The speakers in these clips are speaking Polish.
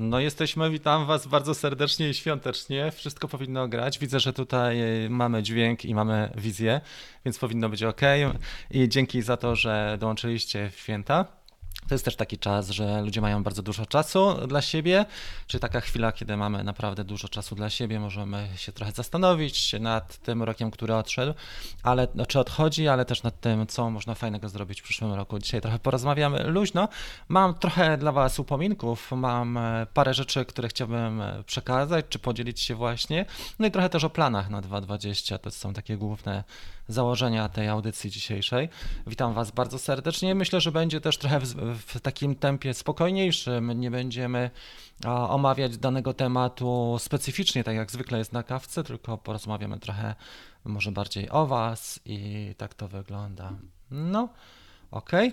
No jesteśmy, witam Was bardzo serdecznie i świątecznie. Wszystko powinno grać. Widzę, że tutaj y, mamy dźwięk i mamy wizję, więc powinno być ok. I dzięki za to, że dołączyliście w święta. To jest też taki czas, że ludzie mają bardzo dużo czasu dla siebie, czy taka chwila, kiedy mamy naprawdę dużo czasu dla siebie, możemy się trochę zastanowić nad tym rokiem, który odszedł, ale no, czy odchodzi, ale też nad tym, co można fajnego zrobić w przyszłym roku. Dzisiaj trochę porozmawiamy luźno. Mam trochę dla Was upominków, mam e, parę rzeczy, które chciałbym e, przekazać, czy podzielić się właśnie, no i trochę też o planach na 2020. To są takie główne założenia tej audycji dzisiejszej. Witam Was bardzo serdecznie. Myślę, że będzie też trochę w, w takim tempie spokojniejszym. Nie będziemy omawiać danego tematu specyficznie, tak jak zwykle jest na kawce, tylko porozmawiamy trochę może bardziej o Was i tak to wygląda. No. OK. E,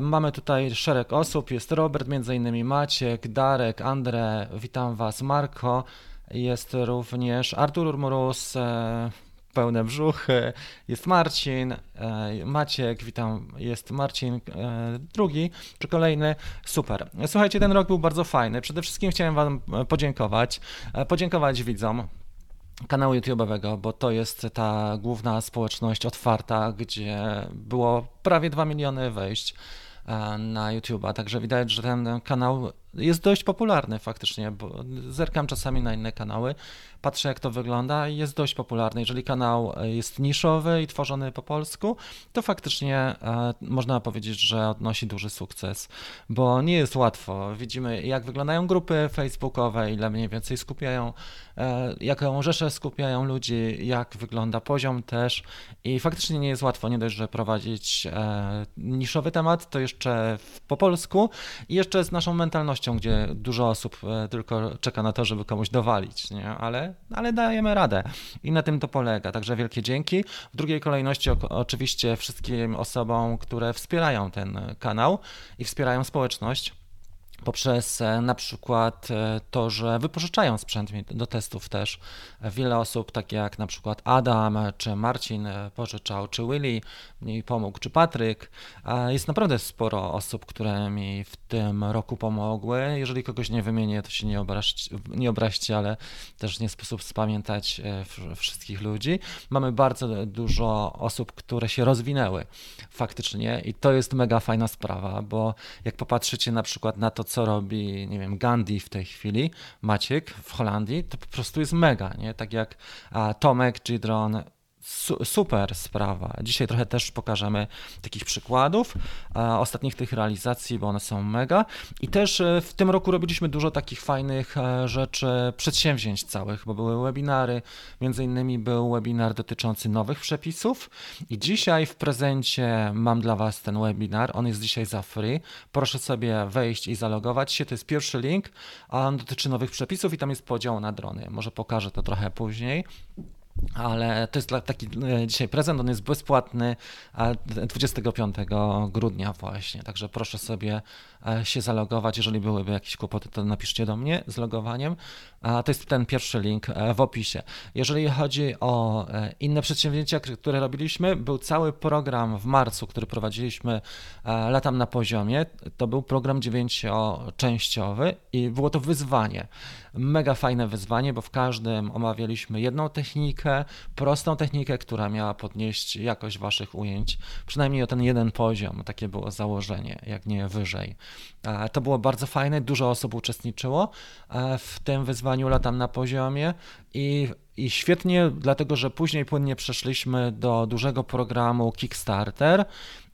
mamy tutaj szereg osób. Jest Robert, między innymi Maciek, Darek, Andre, witam Was, Marko. Jest również Artur Urmurus, e, pełne brzuchy. Jest Marcin, e, Maciek, witam, jest Marcin e, drugi czy kolejny. Super. Słuchajcie, ten rok był bardzo fajny. Przede wszystkim chciałem Wam podziękować. E, podziękować widzom kanału YouTube'owego, bo to jest ta główna społeczność otwarta, gdzie było prawie 2 miliony wejść na YouTube'a, także widać, że ten kanał jest dość popularny faktycznie, bo zerkam czasami na inne kanały patrzę jak to wygląda i jest dość popularny. Jeżeli kanał e, jest niszowy i tworzony po polsku, to faktycznie e, można powiedzieć, że odnosi duży sukces, bo nie jest łatwo. Widzimy jak wyglądają grupy facebookowe, ile mniej więcej skupiają, e, jaką rzeszę skupiają ludzi, jak wygląda poziom też i faktycznie nie jest łatwo, nie dość, że prowadzić niszowy temat, to jeszcze po polsku i jeszcze z naszą mentalnością, gdzie dużo osób tylko czeka na to, żeby komuś dowalić, nie? ale ale, dajemy radę i na tym to polega. Także wielkie dzięki. W drugiej kolejności oczywiście wszystkim osobom, które wspierają ten kanał i wspierają społeczność poprzez e, na przykład e, to, że wypożyczają sprzęt do testów też. Wiele osób, takie jak na przykład Adam, czy Marcin e, pożyczał, czy Willy mi pomógł, czy Patryk. Jest naprawdę sporo osób, które mi w tym roku pomogły. Jeżeli kogoś nie wymienię, to się nie, obraźcie, nie obraźcie, ale też nie sposób spamiętać wszystkich ludzi. Mamy bardzo dużo osób, które się rozwinęły faktycznie i to jest mega fajna sprawa, bo jak popatrzycie na przykład na to, co robi, nie wiem, Gandhi w tej chwili, Maciek w Holandii, to po prostu jest mega, nie? Tak jak Tomek, Gidron, super sprawa. Dzisiaj trochę też pokażemy takich przykładów ostatnich tych realizacji, bo one są mega. I też e, w tym roku robiliśmy dużo takich fajnych e, rzeczy, przedsięwzięć całych, bo były webinary, między innymi był webinar dotyczący nowych przepisów i dzisiaj w prezencie mam dla Was ten webinar, on jest dzisiaj za free. Proszę sobie wejść i zalogować się, to jest pierwszy link, a on dotyczy nowych przepisów i tam jest podział na drony. Może pokażę to trochę później ale to jest taki e, dzisiaj prezent, on jest bezpłatny 25 grudnia właśnie, także proszę sobie e, się zalogować, jeżeli byłyby jakieś kłopoty, to napiszcie do mnie z logowaniem, to jest ten pierwszy link e, w opisie. Jeżeli chodzi o inne przedsięwzięcia, które robiliśmy, był cały program w marcu, który prowadziliśmy latam na poziomie, to był program dziewięcioczęściowy i było to wyzwanie, mega fajne wyzwanie, bo w każdym omawialiśmy jedną technikę, prostą technikę, która miała podnieść jakość waszych ujęć, przynajmniej o ten jeden poziom. Takie było założenie, jak nie wyżej. E, to było bardzo fajne, dużo osób uczestniczyło e, w tym wyzwaniu latam na poziomie i i świetnie, dlatego że później płynnie przeszliśmy do dużego programu Kickstarter.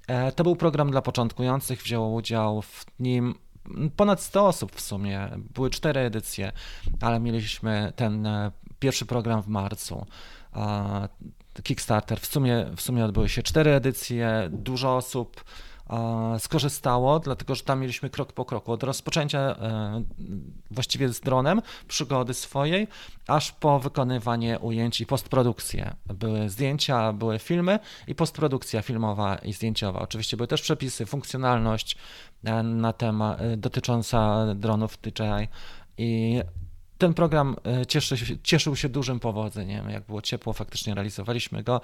E, to był program dla początkujących, wzięło udział w nim ponad 100 osób w sumie. Były cztery edycje, ale mieliśmy ten pierwszy program w marcu. Kickstarter. W sumie, w sumie odbyły się cztery edycje, dużo osób skorzystało, dlatego że tam mieliśmy krok po kroku, od rozpoczęcia e, właściwie z dronem, przygody swojej, aż po wykonywanie ujęć i postprodukcję. Były zdjęcia, były filmy i postprodukcja filmowa i zdjęciowa. Oczywiście były też przepisy, funkcjonalność e, na temat e, dotycząca dronów DJI i ten program e, cieszy, się- cieszył się dużym powodzeniem. Jak było ciepło, faktycznie realizowaliśmy go.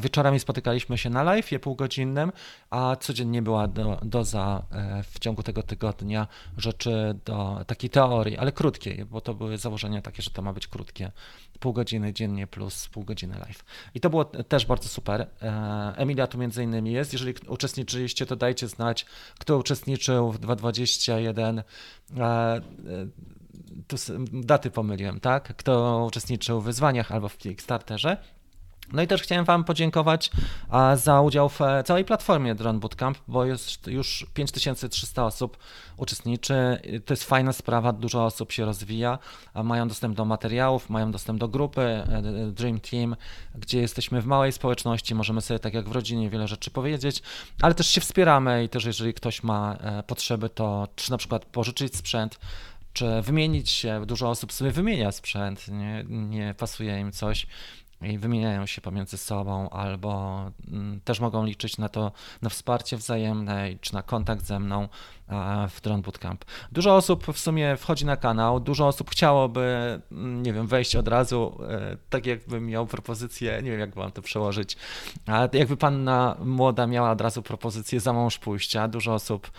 Wieczorami spotykaliśmy się na live półgodzinnym, a codziennie była do, doza e, w ciągu tego tygodnia rzeczy do takiej teorii, ale krótkiej, bo to były założenia takie, że to ma być krótkie. Pół godziny dziennie plus pół godziny live. I to było też bardzo super. E, Emilia tu między innymi jest. Jeżeli uczestniczyliście, to dajcie znać, kto uczestniczył w 221. E, e, tu daty pomyliłem, tak? Kto uczestniczył w wyzwaniach albo w Kickstarterze. No i też chciałem Wam podziękować za udział w e, całej platformie Drone Bootcamp, bo jest już 5300 osób uczestniczy. To jest fajna sprawa, dużo osób się rozwija, mają dostęp do materiałów, mają dostęp do grupy e, Dream Team, gdzie jesteśmy w małej społeczności, możemy sobie tak jak w rodzinie wiele rzeczy powiedzieć, ale też się wspieramy i też jeżeli ktoś ma e, potrzeby, to czy na przykład pożyczyć sprzęt, czy wymienić się, dużo osób sobie wymienia sprzęt, nie, nie pasuje im coś i wymieniają się pomiędzy sobą, albo mm, też mogą liczyć na to, na wsparcie wzajemne, czy na kontakt ze mną w Drone Bootcamp. Dużo osób w sumie wchodzi na kanał, dużo osób chciałoby, mm, nie wiem, wejść od razu, e, tak jakbym miał propozycję, nie wiem jak mam to przełożyć, a jakby panna młoda miała od razu propozycję za mąż pójścia, dużo osób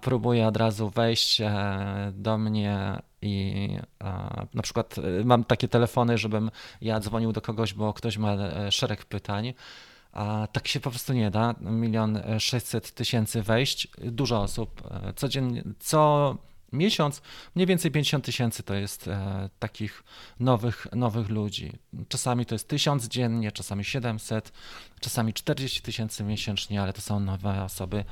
próbuje od razu wejść e, do mnie i e, na przykład e, mam takie telefony, żebym ja dzwonił do kogoś, bo ktoś ma e, szereg pytań. A tak się po prostu nie da. Milion sześćset tysięcy wejść, dużo osób e, codziennie, co miesiąc mniej więcej 50 tysięcy to jest e, takich nowych, nowych ludzi. Czasami to jest 1000 dziennie, czasami 700, czasami 40 tysięcy miesięcznie, ale to są nowe osoby,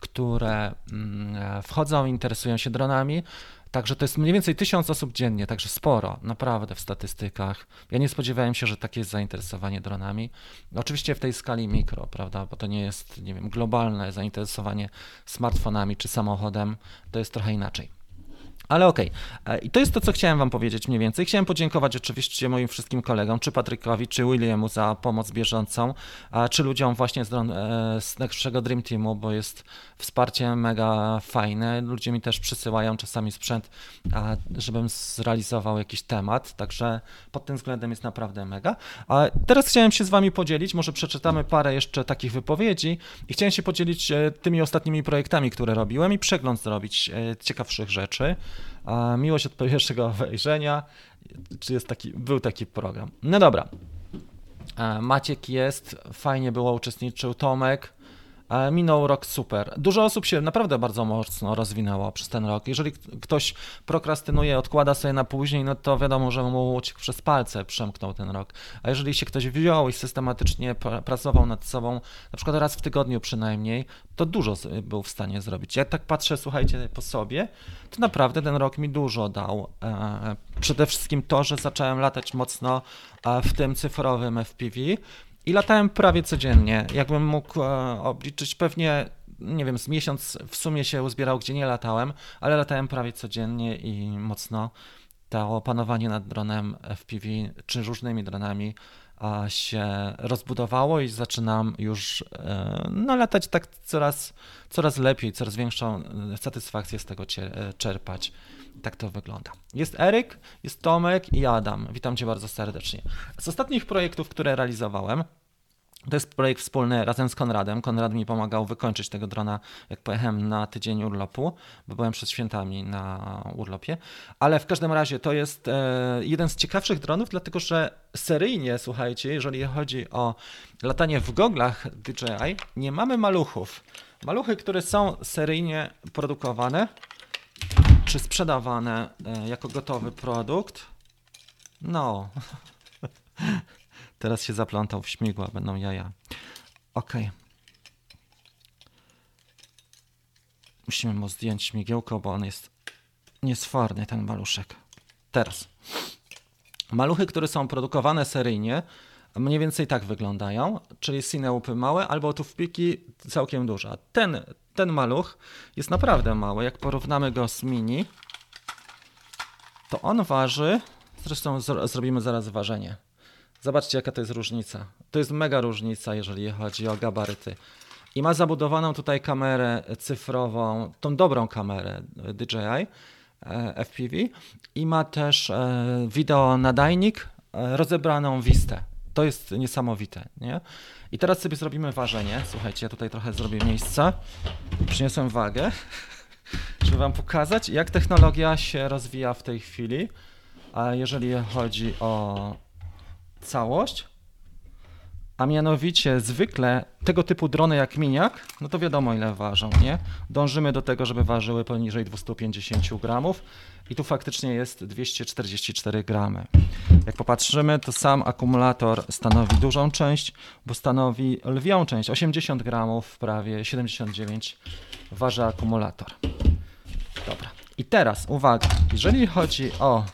które mm, e, wchodzą, interesują się dronami. Także to jest mniej więcej 1000 osób dziennie, także sporo, naprawdę w statystykach. Ja nie spodziewałem się, że takie jest zainteresowanie dronami. Oczywiście w tej skali mikro, prawda, bo to nie jest, nie wiem, globalne zainteresowanie smartfonami czy samochodem, to jest trochę inaczej. Ale okej, E, i to jest to, co chciałem Wam powiedzieć mniej więcej. Chciałem podziękować oczywiście moim wszystkim kolegom, czy Patrykowi, czy Williamu za pomoc bieżącą, czy ludziom właśnie z, e, z naszego Dream Teamu, bo jest wsparcie mega fajne. Ludzie mi też przysyłają czasami sprzęt, żebym zrealizował jakiś temat, także pod tym względem jest naprawdę mega. A teraz chciałem się z Wami podzielić, może przeczytamy parę jeszcze takich wypowiedzi i chciałem się podzielić e, tymi ostatnimi projektami, które robiłem i przegląd zrobić ciekawszych rzeczy. A miłość od pierwszego wejrzenia, czy jest taki, był taki program. No dobra. E, Maciek jest, fajnie było, uczestniczył Tomek. E, Minął rok super. Dużo osób się naprawdę bardzo mocno rozwinęło przez ten rok. Jeżeli ktoś prokrastynuje, odkłada sobie na później, no to wiadomo, że mu uciekł przez palce, przemknął ten rok. A jeżeli się ktoś wziął i systematycznie pra- pracował nad sobą, na przykład raz w tygodniu przynajmniej, to dużo był w stanie zrobić. Ja tak patrzę, słuchajcie, po sobie, to naprawdę ten rok mi dużo dał. E, Przede wszystkim to, że zacząłem latać mocno e, w tym cyfrowym FPV i latałem prawie codziennie. Jakbym mógł e, obliczyć, pewnie, nie wiem, z miesiąc w sumie się uzbierał, gdzie nie latałem, ale latałem prawie codziennie i mocno to opanowanie nad dronem FPV czy różnymi dronami się rozbudowało i zaczynam już e, no, latać tak coraz, coraz lepiej, coraz większą e, satysfakcję z tego czerpać. Tak to wygląda. Jest Eryk, jest Tomek i Adam. Witam Cię bardzo serdecznie. Z ostatnich projektów, które realizowałem, to jest projekt wspólny razem z Konradem. Konrad mi pomagał wykończyć tego drona, jak pojechałem na tydzień urlopu, bo byłem przed świętami na urlopie. Ale w każdym razie to jest e, jeden z ciekawszych dronów, dlatego że seryjnie, słuchajcie, jeżeli chodzi o latanie w goglach DJI, nie mamy maluchów. Maluchy, które są seryjnie produkowane czy sprzedawane e, jako gotowy produkt. No. Teraz się zaplątał w śmigła, będą jaja. Ok. Musimy mu zdjąć śmigiełko, bo on jest niesforny, ten maluszek. Teraz. Maluchy, które są produkowane seryjnie, mniej więcej tak wyglądają, czyli cineupy małe albo tufpiki całkiem duże. Ten, ten maluch jest naprawdę mały. Jak porównamy go z mini, to on waży, zresztą zro- zrobimy zaraz ważenie. Zobaczcie, jaka to jest różnica. To jest mega różnica, jeżeli chodzi o gabaryty. I ma zabudowaną tutaj kamerę cyfrową, tą dobrą kamerę DJI, e, FPV i ma też e, wideo nadajnik, e, rozebraną wistę. To jest niesamowite, nie? I teraz sobie zrobimy ważenie. Słuchajcie, ja tutaj trochę zrobię miejsca. Przyniosłem wagę, żeby wam pokazać, jak technologia się rozwija w tej chwili. Jeżeli chodzi o całość, a mianowicie zwykle tego typu drony jak Miniak, no to wiadomo ile ważą, nie? Dążymy do tego, żeby ważyły poniżej 250 gramów i tu faktycznie jest 244 gramy. Jak popatrzymy, to sam akumulator stanowi dużą część, bo stanowi lwią część, 80 gramów, prawie 79 waży akumulator. Dobra. I teraz uwaga, jeżeli chodzi o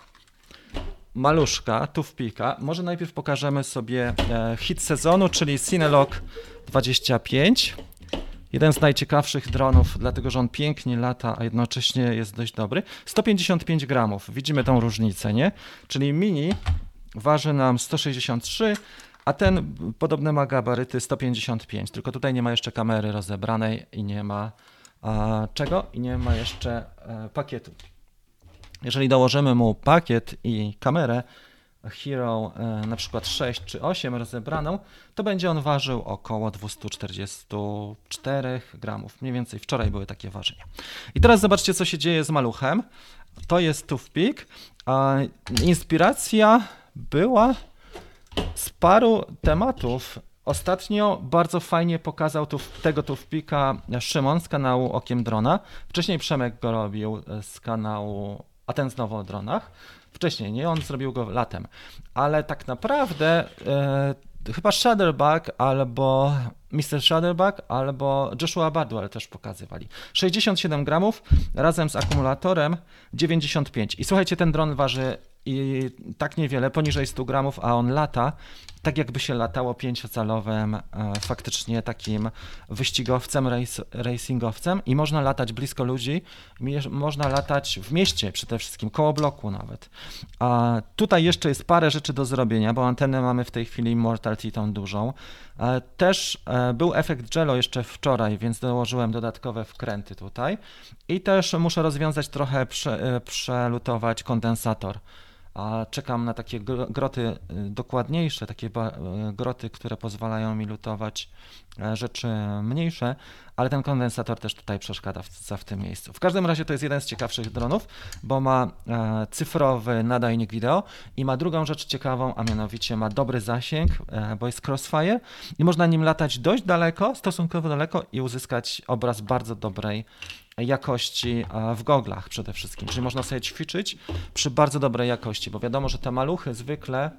maluszka, tufpika, może najpierw pokażemy sobie e, hit sezonu, czyli Cinelog 25. Jeden z najciekawszych dronów, dlatego że on pięknie lata, a jednocześnie jest dość dobry. 155 gramów, widzimy tą różnicę, nie? Czyli mini waży nam 163, a ten podobny ma gabaryty 155, tylko tutaj nie ma jeszcze kamery rozebranej i nie ma a, czego? I nie ma jeszcze e, pakietu. Jeżeli dołożymy mu pakiet i kamerę Hero e, na przykład 6 czy 8 rozebraną, to będzie on ważył około 244 gramów. Mniej więcej wczoraj były takie ważenia. I teraz zobaczcie, co się dzieje z maluchem. To jest Toothpick. Inspiracja była z paru tematów. Ostatnio bardzo fajnie pokazał tu, tego Toothpicka Szymon z kanału Okiem Drona. Wcześniej Przemek go robił z kanału a ten znowu o dronach. Wcześniej, nie? On zrobił go latem. Ale tak naprawdę e, chyba Shutterbug albo Mr. Shutterbug albo Joshua Bardwell też pokazywali. 67 gramów razem z akumulatorem 95. I słuchajcie, ten dron waży i tak niewiele, poniżej 100 gramów, a on lata tak jakby się latało pięciocalowym e, faktycznie wyścigowcem, race, racingowcem i można latać blisko ludzi, można latać w mieście przede wszystkim, koło bloku nawet. A tutaj jeszcze jest parę rzeczy do zrobienia, bo antenę mamy w tej chwili Immortal Titan dużą. E, też e, był efekt Jello jeszcze wczoraj, więc dołożyłem dodatkowe wkręty tutaj i też muszę rozwiązać trochę, prze, przelutować kondensator a czekam na takie groty y, dokładniejsze, takie y, groty, które pozwalają mi lutować rzeczy mniejsze, ale ten kondensator też tutaj przeszkadza w, w tym miejscu. W każdym razie to jest jeden z ciekawszych dronów, bo ma e, cyfrowy nadajnik wideo i ma drugą rzecz ciekawą, a mianowicie ma dobry zasięg, e, bo jest crossfire i można nim latać dość daleko, stosunkowo daleko i uzyskać obraz bardzo dobrej jakości w goglach przede wszystkim. Czyli można sobie ćwiczyć przy bardzo dobrej jakości, bo wiadomo, że te maluchy zwykle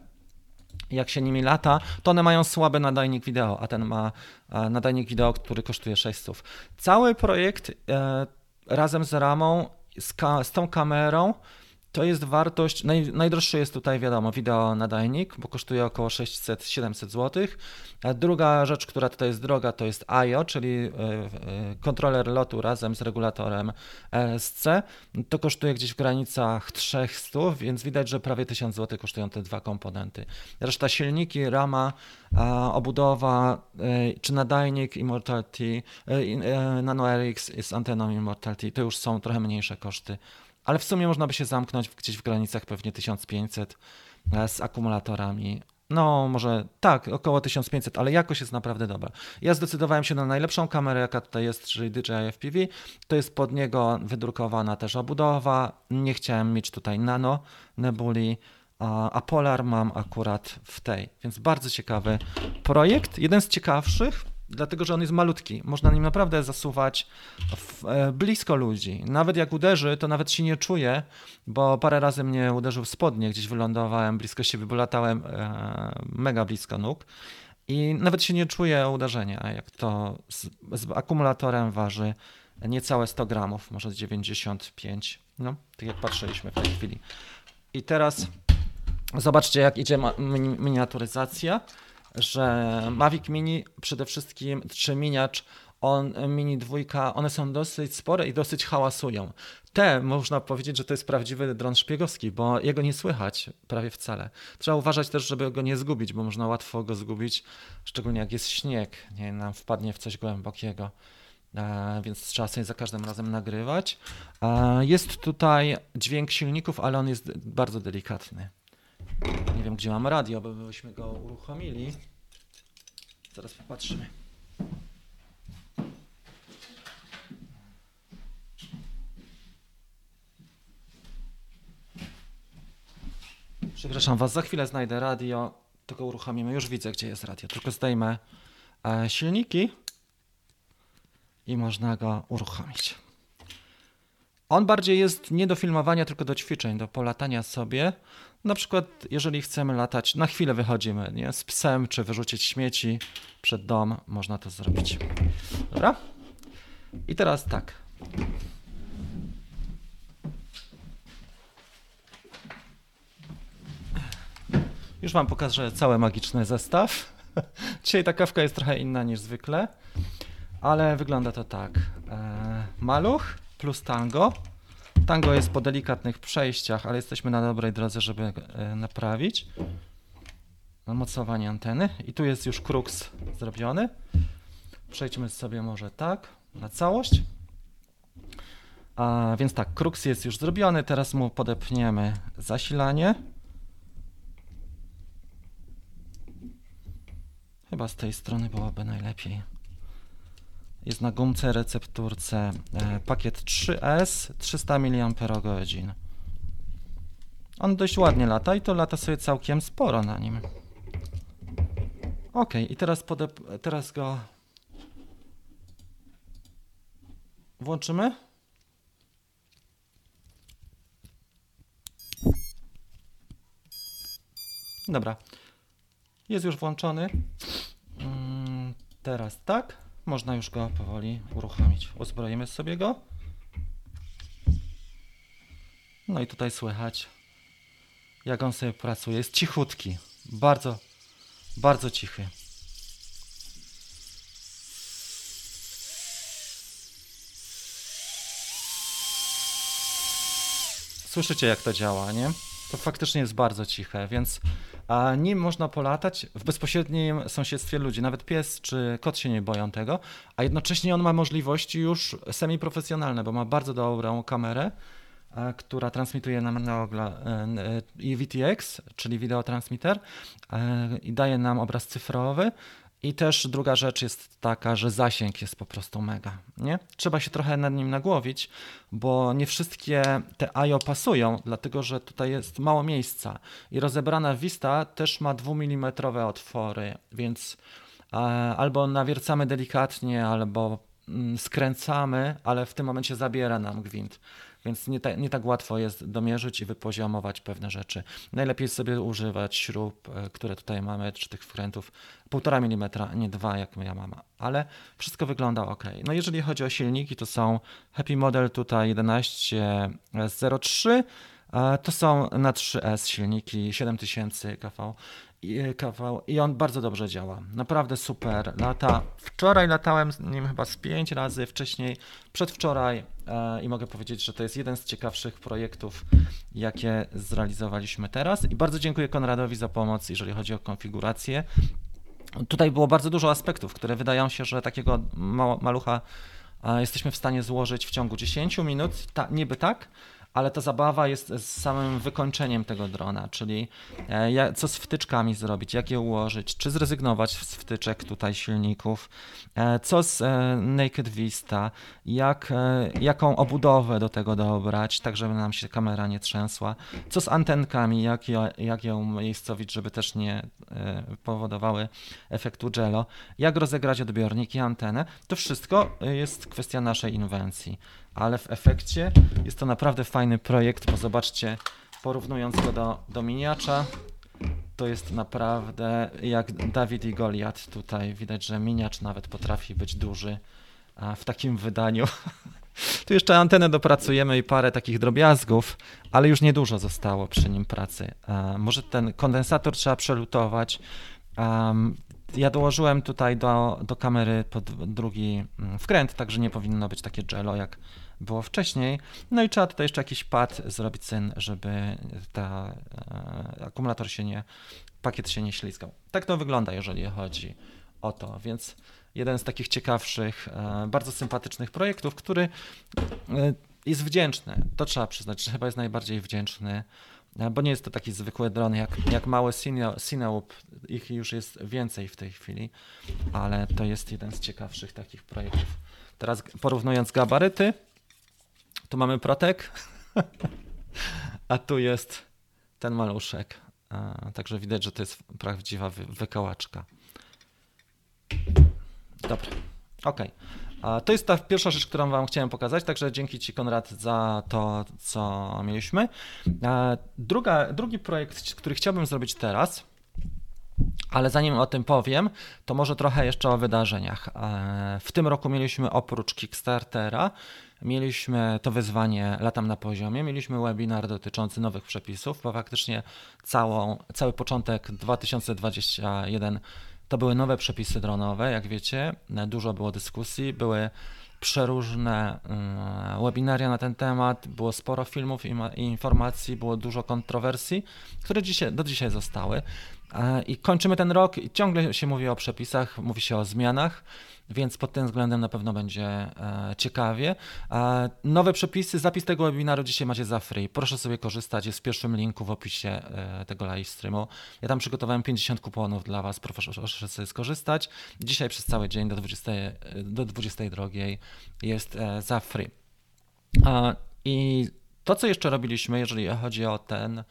jak się nimi lata, to one mają słaby nadajnik wideo, a ten ma nadajnik wideo, który kosztuje 600. Cały projekt e, razem z ramą, z, z tą kamerą to jest wartość, naj, najdroższy jest tutaj wiadomo wideo nadajnik, bo kosztuje około 600-700 zł. A druga rzecz, która tutaj jest droga, to jest IO, czyli e, e, kontroler lotu razem z regulatorem ESC. To kosztuje gdzieś w granicach 300, więc widać, że prawie 1000 zł kosztują te dwa komponenty. Reszta silniki, rama, obudowa e, czy nadajnik Immortality, Nano RX z anteną Immortality, to już są trochę mniejsze koszty ale w sumie można by się zamknąć gdzieś w granicach pewnie 1500 e, z akumulatorami. No, może tak, około 1500, ale jakość jest naprawdę dobra. Ja zdecydowałem się na najlepszą kamerę, jaka tutaj jest, czyli DJI FPV. To jest pod niego wydrukowana też obudowa. Nie chciałem mieć tutaj nano, nebuli, a Polar mam akurat w tej, więc bardzo ciekawy projekt. Jeden z ciekawszych, dlatego że on jest malutki. Można nim naprawdę zasuwać w, e, blisko ludzi. Nawet jak uderzy, to nawet się nie czuje, bo parę razy mnie uderzył w spodnie, gdzieś wylądowałem blisko siebie, bo latałem e, mega blisko nóg. I nawet się nie czuje uderzenia, jak to z, z akumulatorem waży niecałe 100 gramów, może 95, no, tak jak patrzyliśmy w tej chwili. I teraz zobaczcie, jak idzie miniaturyzacja że Mavic Mini przede wszystkim, czy miniacz, on, Mini dwójka, one są dosyć spore i dosyć hałasują. Te można powiedzieć, że to jest prawdziwy dron szpiegowski, bo jego nie słychać prawie wcale. Trzeba uważać też, żeby go nie zgubić, bo można łatwo go zgubić, szczególnie jak jest śnieg, nie nam wpadnie w coś głębokiego. e, więc trzeba sobie za każdym razem nagrywać. E, jest tutaj dźwięk silników, ale on jest bardzo delikatny. Nie wiem, gdzie mam radio, bo byśmy go uruchomili. Zaraz popatrzymy. Przepraszam Was, za chwilę znajdę radio, tylko uruchomimy. Już widzę, gdzie jest radio. Tylko zdejmę e, silniki i można go uruchomić. On bardziej jest nie do filmowania, tylko do ćwiczeń, do polatania sobie. Na przykład, jeżeli chcemy latać, na chwilę wychodzimy nie? z psem, czy wyrzucić śmieci przed dom, można to zrobić. Dobra? I teraz tak. Już Wam pokażę cały magiczny zestaw. Dzisiaj ta kawka jest trochę inna niż zwykle, ale wygląda to tak. E, maluch plus tango. Tango jest po delikatnych przejściach, ale jesteśmy na dobrej drodze, żeby e, naprawić. Mocowanie anteny. I tu jest już kruks zrobiony. Przejdźmy sobie może tak na całość. A więc tak, kruks jest już zrobiony. Teraz mu podepniemy zasilanie. Chyba z tej strony byłoby najlepiej. Jest na gumce recepturce e, pakiet 3S 300 mAh. On dość ładnie lata i to lata sobie całkiem sporo na nim. Ok, i teraz, teraz go włączymy. Dobra. Jest już włączony. Mm, teraz tak. Można już go powoli uruchomić. Uzbroimy sobie go. No i tutaj słychać, jak on sobie pracuje. Jest cichutki. Bardzo, bardzo cichy. Słyszycie, jak to działa, nie? To faktycznie jest bardzo ciche, więc a nim można polatać w bezpośrednim sąsiedztwie ludzi. Nawet pies czy kot się nie boją tego, a jednocześnie on ma możliwości już semi-profesjonalne, bo ma bardzo dobrą kamerę, e, która transmituje nam na ogla VTX, czyli wideotransmitter e, i daje nam obraz cyfrowy, i też druga rzecz jest taka, że zasięg jest po prostu mega. Nie? Trzeba się trochę nad nim nagłowić, bo nie wszystkie te IO pasują, dlatego że tutaj jest mało miejsca. I rozebrana Vista też ma 2 mm otwory, więc e, albo nawiercamy delikatnie, albo mm, skręcamy, ale w tym momencie zabiera nam gwint więc nie, ta, nie tak łatwo jest domierzyć i wypoziomować pewne rzeczy. Najlepiej sobie używać śrub, e, które tutaj mamy, czy tych wkrętów 1,5 mm, nie 2 jak ja mam, ale wszystko wygląda ok. No jeżeli chodzi o silniki, to są Happy Model tutaj 1103, to są na 3S silniki 7000 kV kawał i on bardzo dobrze działa. Naprawdę super. Lata. Wczoraj latałem z nim chyba z pięć razy wcześniej, przedwczoraj e, i mogę powiedzieć, że to jest jeden z ciekawszych projektów, jakie zrealizowaliśmy teraz. I bardzo dziękuję Konradowi za pomoc, jeżeli chodzi o konfigurację. Tutaj było bardzo dużo aspektów, które wydają się, że takiego malucha jesteśmy w stanie złożyć w ciągu 10 minut. Ta, niby tak, ale ta zabawa jest z samym wykończeniem tego drona, czyli e, co z wtyczkami zrobić, jak je ułożyć, czy zrezygnować z wtyczek tutaj silników, e, co z e, Naked Vista, jak, jaką obudowę do tego dobrać, tak żeby nam się kamera nie trzęsła, co z antenkami, jak, jak ją miejscowić, żeby też nie powodowały efektu jello, jak rozegrać odbiorniki, antenę, to wszystko jest kwestia naszej inwencji ale w efekcie jest to naprawdę fajny projekt, bo zobaczcie, porównując go do, do miniacza, to jest naprawdę jak Dawid i Goliat tutaj. Widać, że miniacz nawet potrafi być duży a w takim wydaniu. Tu jeszcze antenę dopracujemy i parę takich drobiazgów, ale już niedużo zostało przy nim pracy. Może ten kondensator trzeba przelutować. Ja dołożyłem tutaj do, do kamery pod drugi mm, wkręt, także nie powinno być takie jello jak było wcześniej. No i trzeba tutaj jeszcze jakiś pad zrobić syn, żeby ta e, akumulator się nie, pakiet się nie ślizgał. Tak to wygląda, jeżeli chodzi o to, więc jeden z takich ciekawszych, e, bardzo sympatycznych projektów, który e, jest wdzięczny. To trzeba przyznać, że chyba jest najbardziej wdzięczny, e, bo nie jest to taki zwykły dron jak, jak małe Cinewoop. Ich już jest więcej w tej chwili, ale to jest jeden z ciekawszych takich projektów. Teraz porównując gabaryty, tu mamy Protek, a tu jest ten maluszek. Także widać, że to jest prawdziwa wykołaczka. Dobra, ok. To jest ta pierwsza rzecz, którą Wam chciałem pokazać, także dzięki Ci Konrad za to, co mieliśmy. Druga, drugi projekt, który chciałbym zrobić teraz, ale zanim o tym powiem, to może trochę jeszcze o wydarzeniach. W tym roku mieliśmy oprócz Kickstartera, mieliśmy to wyzwanie Latam na poziomie, mieliśmy webinar dotyczący nowych przepisów, bo faktycznie całą, cały początek 2021 to były nowe przepisy dronowe, jak wiecie, dużo było dyskusji, były przeróżne mm, webinaria na ten temat, było sporo filmów i informacji, było dużo kontrowersji, które dzisiaj, do dzisiaj zostały. E, I kończymy ten rok i ciągle się mówi o przepisach, mówi się o zmianach więc pod tym względem na pewno będzie e, ciekawie. E, nowe przepisy, zapis tego webinaru dzisiaj macie za free. Proszę sobie korzystać, jest w pierwszym linku w opisie e, tego live streamu. Ja tam przygotowałem 50 kuponów dla Was, proszę, sobie skorzystać. Dzisiaj przez cały dzień do 20, do 22 jest za free. I to, co jeszcze robiliśmy, jeżeli chodzi o ten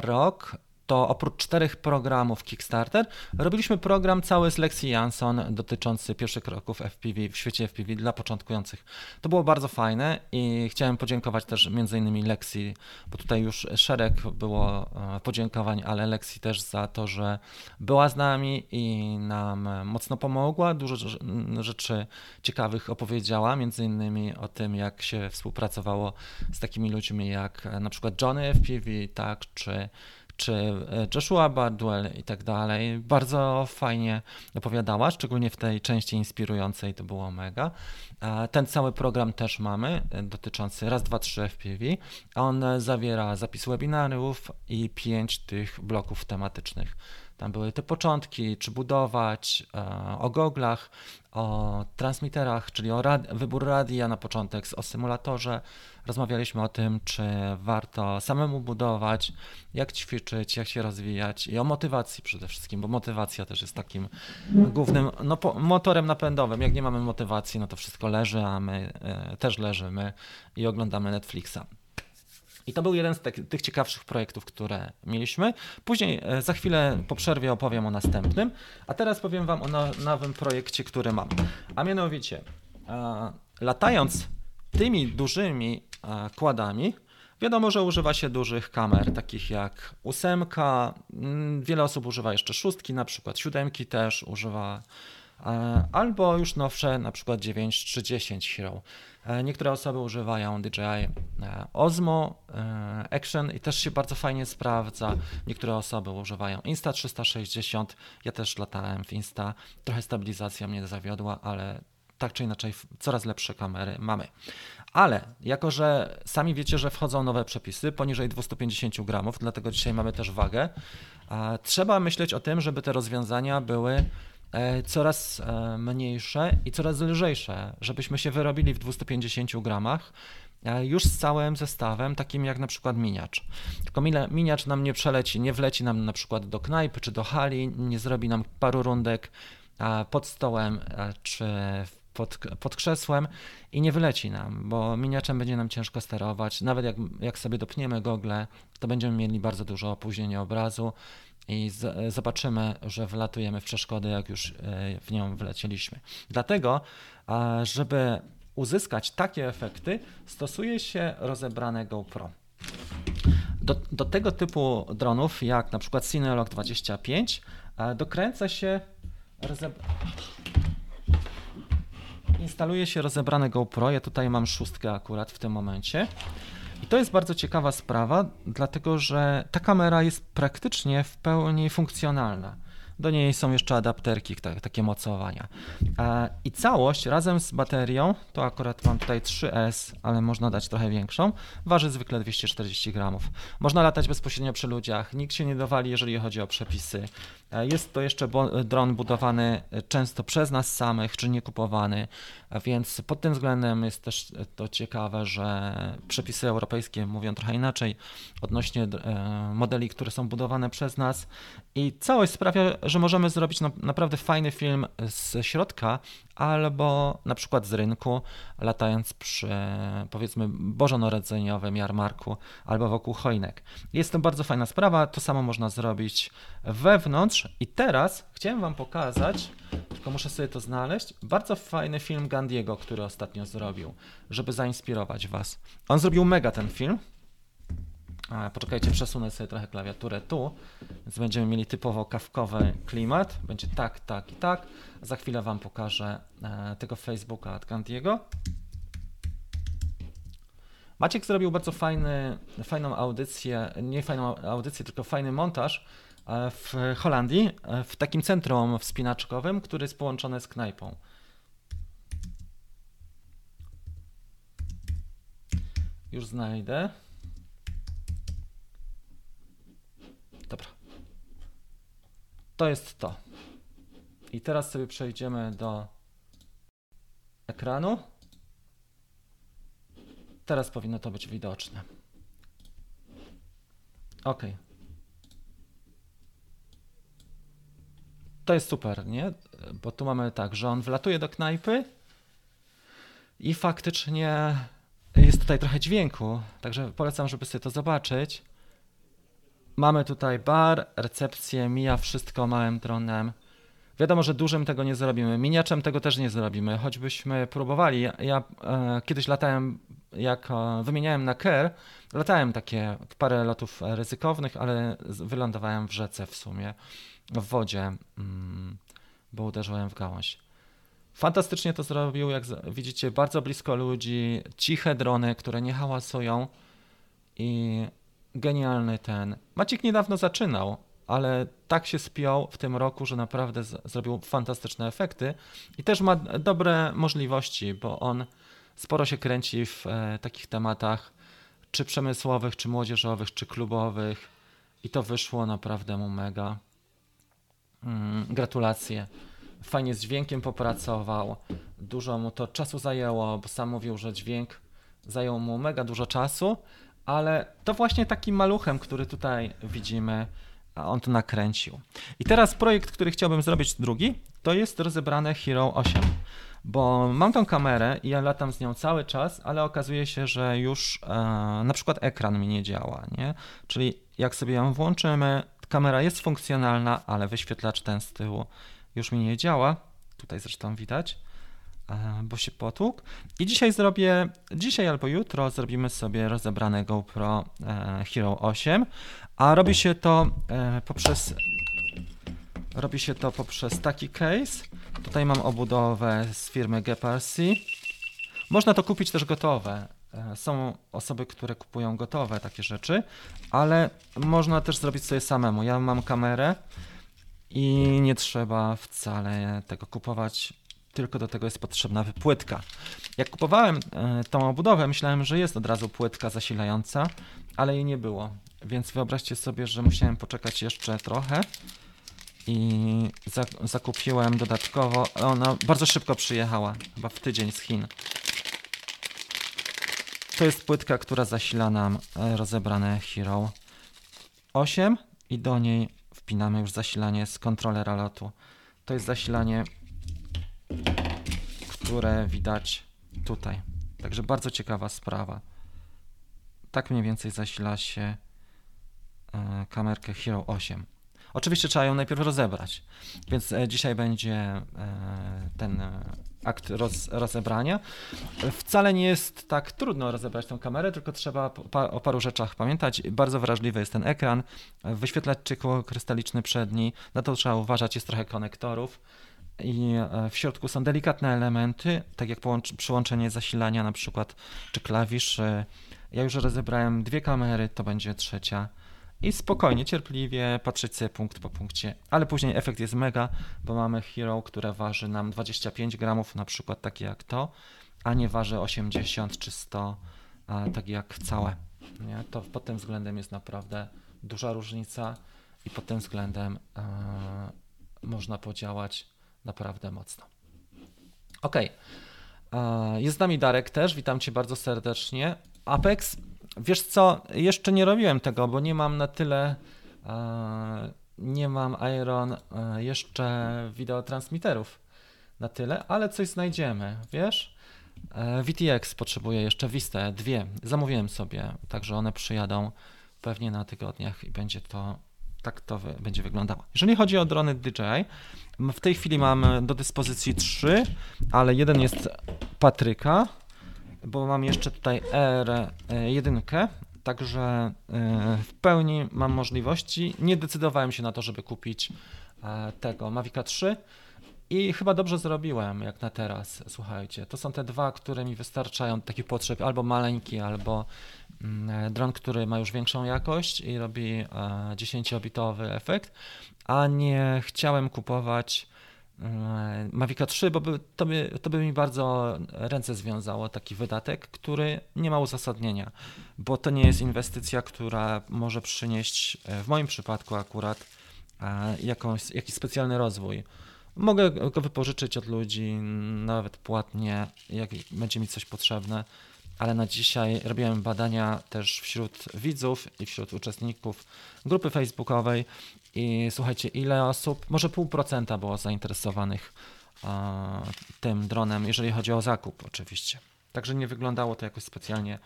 rok, to oprócz czterech programów Kickstarter, robiliśmy program cały z Lexi Jansson dotyczący pierwszych kroków FPV w świecie FPV dla początkujących. To było bardzo fajne i chciałem podziękować też między innymi Lexi, bo tutaj już szereg było e, podziękowań, ale Lexi też za to, że była z nami i nam mocno pomogła, dużo rzeczy ciekawych opowiedziała, między innymi o tym, jak się współpracowało z takimi ludźmi jak na przykład Johnny FPV, tak, czy czy e, Joshua Bardwell i tak dalej. Bardzo fajnie opowiadała, szczególnie w tej części inspirującej to było mega. Ten cały program też mamy e, dotyczący raz, dwa, trzy FPV. On zawiera zapis webinariów i pięć tych bloków tematycznych. Tam były te początki, czy budować, e, o goglach, o transmiterach, czyli o rad wybór radia na początek, o symulatorze. Rozmawialiśmy o tym, czy warto samemu budować, jak ćwiczyć, jak się rozwijać i o motywacji przede wszystkim, bo motywacja też jest takim głównym no, motorem napędowym. Jak nie mamy motywacji, no to wszystko leży, a my e, też leżymy i oglądamy Netflixa. I to był jeden z te, tych ciekawszych projektów, które mieliśmy. Później e, za chwilę po przerwie opowiem o następnym, a teraz powiem Wam o no, nowym projekcie, który mam. A mianowicie, e, latając tymi dużymi e, kładami, wiadomo, że używa się dużych kamer, takich jak ósemka, mm, wiele osób używa jeszcze szóstki, na przykład siódemki też używa albo już nowsze, na przykład 9 czy 10 Hero. E, niektóre osoby używają DJI e, Osmo Action i też się bardzo fajnie sprawdza. Niektóre osoby używają Insta360. Ja też latałem w Insta. Trochę stabilizacja mnie zawiodła, ale tak czy inaczej coraz lepsze kamery mamy. Ale jako, że sami wiecie, że wchodzą nowe przepisy poniżej 250 gramów, dlatego dzisiaj mamy też wagę, trzeba myśleć o tym, żeby te rozwiązania były E, coraz e, mniejsze i coraz lżejsze, żebyśmy się wyrobili w 250 gramach e, już z całym zestawem, takim jak na przykład miniacz. Tylko miniacz nam nie przeleci, nie wleci nam na przykład do knajpy czy do hali, nie zrobi nam paru rundek pod stołem czy pod, pod krzesłem i nie wyleci nam, bo miniaczem będzie nam ciężko sterować. Nawet jak, jak sobie dopniemy gogle, to będziemy mieli bardzo dużo opóźnienia obrazu i z, zobaczymy, że wlatujemy w przeszkody, jak już e, w nią wlecieliśmy. Dlatego, żeby uzyskać takie efekty, stosuje się rozebrane GoPro. Do, do tego typu dronów, jak na przykład Cinelog 25, dokręca się instaluje się rozebrane GoPro. Ja tutaj mam szóstkę akurat w tym momencie. I to jest bardzo ciekawa sprawa, dlatego że ta kamera jest praktycznie w pełni funkcjonalna. Do niej są jeszcze adapterki, tak, takie mocowania. I całość razem z baterią, to akurat mam tutaj 3S, ale można dać trochę większą, waży zwykle 240 gramów. Można latać bezpośrednio przy ludziach, nikt się nie dowali, jeżeli chodzi o przepisy. E, jest to jeszcze dron budowany często przez nas samych, czy nie kupowany, więc pod tym względem jest też to ciekawe, że przepisy europejskie mówią trochę inaczej odnośnie modeli, które są budowane przez nas. I całość sprawia, że możemy zrobić naprawdę fajny film z środka albo na przykład z rynku, latając przy powiedzmy bożonarodzeniowym jarmarku albo wokół chojnek. Jest to bardzo fajna sprawa, to samo można zrobić wewnątrz i teraz chciałem Wam pokazać, tylko muszę sobie to znaleźć, bardzo fajny film Gandiego, który ostatnio zrobił, żeby zainspirować Was. On zrobił mega ten film, Poczekajcie, przesunę sobie trochę klawiaturę tu, więc będziemy mieli typowo kawkowy klimat. Będzie tak, tak i tak. Za chwilę Wam pokażę e, tego Facebooka Atlantiego. Maciek zrobił bardzo fajny, fajną audycję, nie fajną audycję, tylko fajny montaż e, w Holandii, e, w takim centrum wspinaczkowym, który jest połączony z knajpą. Już znajdę. Dobra. To jest to. I teraz sobie przejdziemy do ekranu. Teraz powinno to być widoczne. OK. To jest super, nie? Bo tu mamy tak, że on wlatuje do knajpy i faktycznie jest tutaj trochę dźwięku, także polecam, żeby sobie to zobaczyć. Mamy tutaj bar, recepcję, mija wszystko małym dronem. Wiadomo, że dużym tego nie zrobimy, miniaczem tego też nie zrobimy, choćbyśmy próbowali. Ja, ja e, kiedyś latałem, jak e, wymieniałem na KER, latałem takie parę lotów ryzykownych, ale wylądowałem w rzece w sumie, w wodzie, mm, bo uderzyłem w gałąź. Fantastycznie to zrobił, jak widzicie, bardzo blisko ludzi, ciche drony, które nie hałasują i genialny ten. Maciek niedawno zaczynał, ale tak się spiął w tym roku, że naprawdę zrobił fantastyczne efekty i też ma dobre możliwości, bo on sporo się kręci w e, takich tematach, czy przemysłowych, czy młodzieżowych, czy klubowych i to wyszło naprawdę mu mega. Mm, gratulacje. Fajnie z dźwiękiem popracował. Dużo mu to czasu zajęło, bo sam mówił, że dźwięk zajął mu mega dużo czasu, ale to właśnie takim maluchem, który tutaj widzimy, on to nakręcił. I teraz projekt, który chciałbym zrobić drugi, to jest rozebrane Hero 8. Bo mam tą kamerę i ja latam z nią cały czas, ale okazuje się, że już e, na przykład ekran mi nie działa, nie? Czyli jak sobie ją włączymy, kamera jest funkcjonalna, ale wyświetlacz ten z tyłu już mi nie działa. Tutaj zresztą widać. E, bo się potłukł. I dzisiaj zrobię, dzisiaj albo jutro zrobimy sobie rozebrane GoPro e, Hero 8, a robi się to e, poprzez robi się to poprzez taki case. Tutaj mam obudowę z firmy GPRC. Można to kupić też gotowe. Są osoby, które kupują gotowe takie rzeczy, ale można też zrobić sobie samemu. Ja mam kamerę i nie trzeba wcale tego kupować tylko do tego jest potrzebna płytka. Jak kupowałem e, tą obudowę, myślałem, że jest od razu płytka zasilająca, ale jej nie było. Więc wyobraźcie sobie, że musiałem poczekać jeszcze trochę i zakupiłem dodatkowo. Ona bardzo szybko przyjechała, chyba w tydzień z Chin. To jest płytka, która zasila nam e, rozebrane Hero 8 i do niej wpinamy już zasilanie z kontrolera lotu. To jest zasilanie które widać tutaj. Także bardzo ciekawa sprawa. Tak mniej więcej zasila się e, kamerkę Hero 8. Oczywiście trzeba ją najpierw rozebrać, więc e, dzisiaj będzie e, ten akt roz, rozebrania. Wcale nie jest tak trudno rozebrać tą kamerę, tylko trzeba o paru rzeczach pamiętać. Bardzo wrażliwy jest ten ekran, wyświetlać czykoło krystaliczny przedni, na to trzeba uważać, jest trochę konektorów i e, w środku są delikatne elementy, tak jak przyłączenie zasilania na przykład, czy klawisz. Ja już rozebrałem dwie kamery, to będzie trzecia i spokojnie, cierpliwie patrzeć sobie punkt po punkcie, ale później efekt jest mega, bo mamy Hero, które waży nam 25 gramów, na przykład takie jak to, a nie waży 80 czy 100, tak jak całe. Nie? To pod tym względem jest naprawdę duża różnica i pod tym względem e, można podziałać naprawdę mocno. Ok, e, jest z nami Darek też, witam Cię bardzo serdecznie. Apex, wiesz co, jeszcze nie robiłem tego, bo nie mam na tyle, e, nie mam Iron e, jeszcze wideotransmiterów na tyle, ale coś znajdziemy, wiesz? VTX potrzebuje jeszcze Vista, dwie. Zamówiłem sobie, także one przyjadą pewnie na tygodniach i będzie to tak to będzie wyglądało. Jeżeli chodzi o drony DJI, w tej chwili mam do dyspozycji trzy, ale jeden jest Patryka, bo mam jeszcze tutaj R1, także e, w pełni mam możliwości. Nie decydowałem się na to, żeby kupić e, tego Mavica 3, i chyba dobrze zrobiłem, jak na teraz. Słuchajcie, to są te dwa, które mi wystarczają takich potrzeb, albo maleńki, albo dron, który ma już większą jakość i robi 10-bitowy e, efekt, a nie chciałem kupować mm, Mavica 3, bo by, to, by, to by mi bardzo ręce związało taki wydatek, który nie ma uzasadnienia, bo to nie jest inwestycja, która może przynieść e, w moim przypadku akurat e, jakąś, jakiś specjalny rozwój. Mogę go wypożyczyć od ludzi, nawet płatnie, jak będzie mi coś potrzebne, ale na dzisiaj robiłem badania też wśród widzów i wśród uczestników grupy facebookowej i słuchajcie, ile osób, może pół procenta było zainteresowanych tym dronem, jeżeli chodzi o zakup oczywiście. Także nie wyglądało to jakoś specjalnie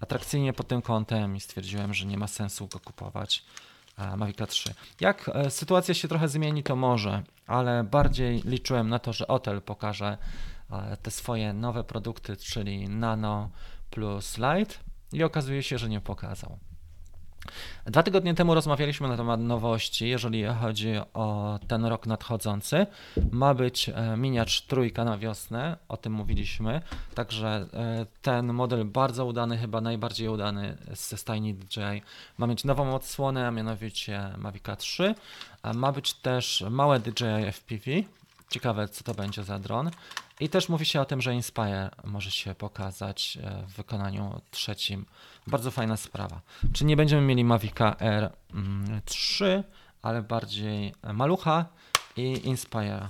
atrakcyjnie pod tym kątem i stwierdziłem, że nie ma sensu go kupować. Mavic 3. Jak e, sytuacja się trochę zmieni, to może, ale bardziej liczyłem na to, że Otel pokaże e, te swoje nowe produkty, czyli Nano plus Light i okazuje się, że nie pokazał. Dwa tygodnie temu rozmawialiśmy na temat nowości, jeżeli chodzi o ten rok nadchodzący. Ma być e, miniacz trójka na wiosnę, o tym mówiliśmy. Także e, ten model bardzo udany, chyba najbardziej udany ze stajni DJI. Ma mieć nową odsłonę, a mianowicie Mavic 3. Ma być też małe DJI FPV. Ciekawe, co to będzie za dron. I też mówi się o tym, że Inspire może się pokazać e, w wykonaniu trzecim. Bardzo fajna sprawa. Czy nie będziemy mieli Mavica R3, mm, ale bardziej Malucha i Inspire.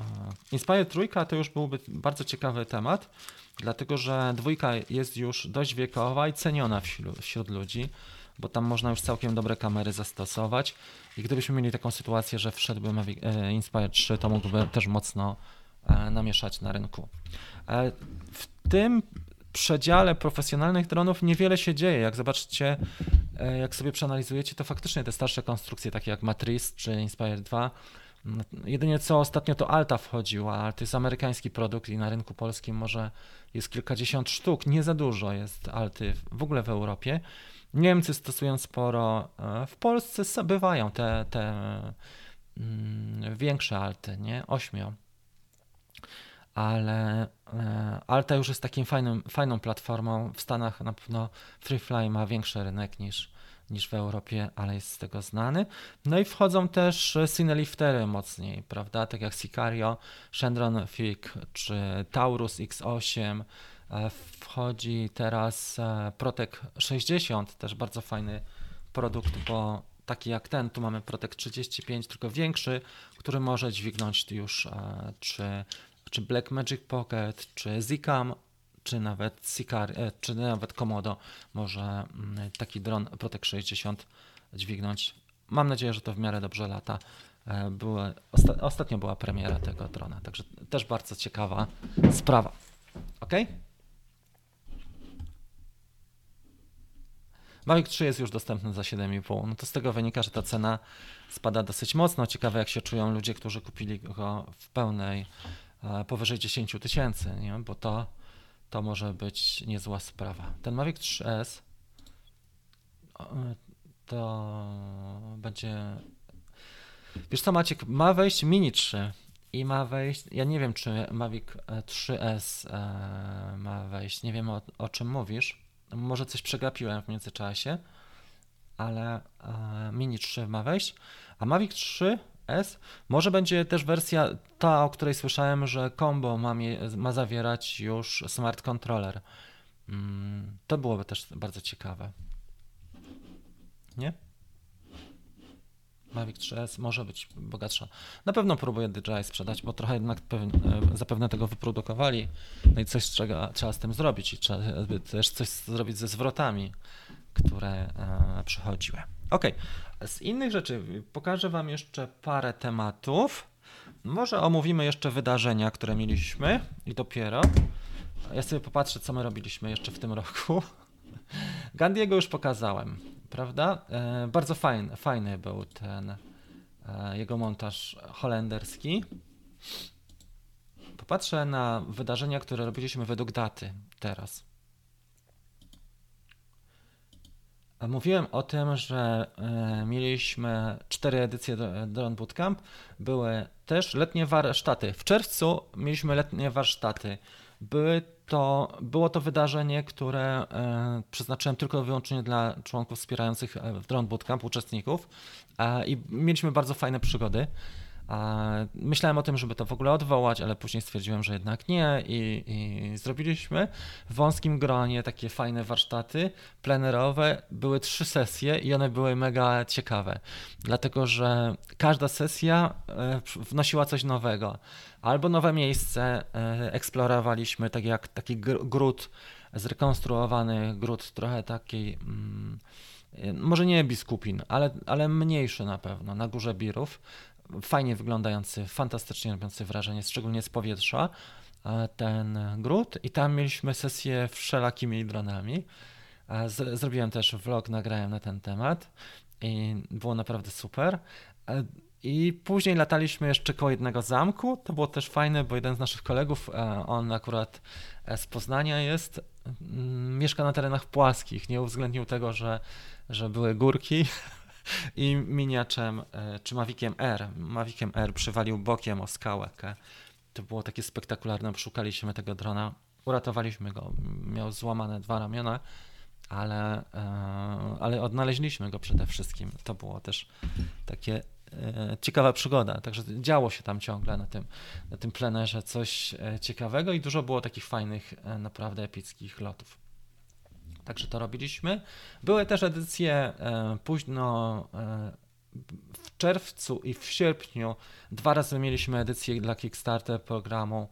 E, Inspire trójka to już byłby bardzo ciekawy temat, dlatego że dwójka jest już dość wiekowa i ceniona wśród, wśród ludzi, bo tam można już całkiem dobre kamery zastosować. I gdybyśmy mieli taką sytuację, że wszedłby Mavic, e, Inspire 3, to mógłby też mocno E, namieszać na rynku. E, w tym przedziale profesjonalnych dronów niewiele się dzieje. Jak zobaczycie, jak sobie przeanalizujecie, to faktycznie te starsze konstrukcje, takie jak Matrice czy Inspire 2, jedynie co ostatnio to Alta wchodziła, ale to jest amerykański produkt i na rynku polskim może jest kilkadziesiąt sztuk, nie za dużo jest Alty w ogóle w Europie. Niemcy stosują sporo, w Polsce bywają te, te mm, większe Alty, nie? Ośmio ale e, Alta już jest takim fajnym, fajną platformą. W Stanach na pewno FreeFly ma większy rynek niż, niż w Europie, ale jest z tego znany. No i wchodzą też Cineliftery mocniej, prawda? Tak jak Sicario, Shendron Fig czy Taurus X8. E, wchodzi teraz e, Protek 60, też bardzo fajny produkt, bo taki jak ten, tu mamy Protek 35, tylko większy, który może dźwignąć już czy czy Blackmagic Pocket, czy Zcam, czy nawet Sicar, e, czy nawet Komodo może mm, taki dron Protect 60 dźwignąć. Mam nadzieję, że to w miarę dobrze lata. E, były, osta ostatnio była premiera tego drona, także też bardzo ciekawa sprawa. Ok? Mavic 3 jest już dostępny za 7,5. No to z tego wynika, że ta cena spada dosyć mocno. Ciekawe, jak się czują ludzie, którzy kupili go w pełnej E, powyżej 10 tysięcy, bo to, to może być niezła sprawa. Ten Mavic 3S e, to będzie. Wiesz co, Maciek, ma wejść Mini 3 i ma wejść. Ja nie wiem, czy Mavic 3S e, ma wejść. Nie wiem o, o czym mówisz. Może coś przegapiłem w międzyczasie, ale Mini 3 ma wejść, a Mavic 3 S może będzie też wersja ta, o której słyszałem, że combo ma, ma zawierać już smart controller. Mm, to byłoby też bardzo ciekawe. Nie? Mavic 3S może być bogatsza. Na pewno próbuję DJI sprzedać, bo trochę jednak zapewne tego wyprodukowali. No i coś trzeba, trzeba z tym zrobić i trzeba też coś zrobić ze zwrotami, które e, przychodziły. Ok, z innych rzeczy pokażę Wam jeszcze parę tematów. Może omówimy jeszcze wydarzenia, które mieliśmy i dopiero. Ja sobie popatrzę, co my robiliśmy jeszcze w tym roku. Gandiego już pokazałem, prawda? E, bardzo fajny, fajny był ten e, jego montaż holenderski. Popatrzę na wydarzenia, które robiliśmy według daty teraz. Mówiłem o tym, że e, mieliśmy cztery edycje Drone Bootcamp. Były też letnie warsztaty. W czerwcu mieliśmy letnie warsztaty. Były to, było to wydarzenie, które e, przeznaczyłem tylko i wyłącznie dla członków wspierających e, w Drone Bootcamp, uczestników i mieliśmy bardzo fajne przygody. Myślałem o tym, żeby to w ogóle odwołać, ale później stwierdziłem, że jednak nie i, i zrobiliśmy w wąskim gronie takie fajne warsztaty plenerowe. Były trzy sesje i one były mega ciekawe, dlatego że każda sesja e, wnosiła coś nowego. Albo nowe miejsce e, eksplorowaliśmy, tak jak taki gród, zrekonstruowany gród trochę takiej... Mm, e, może nie biskupin, ale, ale mniejszy na pewno, na Górze Birów fajnie wyglądający, fantastycznie robiący wrażenie, szczególnie z powietrza, ten gród. I tam mieliśmy sesję wszelakimi dronami. Zrobiłem też vlog, nagrałem na ten temat i było naprawdę super. I później lataliśmy jeszcze koło jednego zamku. To było też fajne, bo jeden z naszych kolegów, on akurat e, z Poznania jest, mieszka na terenach płaskich. Nie uwzględnił tego, że, że były górki, i miniaczem, e, czy Maviciem R. Maviciem R przywalił bokiem o skałę. To było takie spektakularne, szukaliśmy tego drona, uratowaliśmy go, miał złamane dwa ramiona, ale, e, ale odnaleźliśmy go przede wszystkim. To było też takie e, ciekawa przygoda, także działo się tam ciągle na tym, na tym plenerze coś ciekawego i dużo było takich fajnych, naprawdę epickich lotów. Także to robiliśmy. Były też edycje e, późno e, w czerwcu i w sierpniu. Dwa razy mieliśmy edycję dla Kickstarter programu,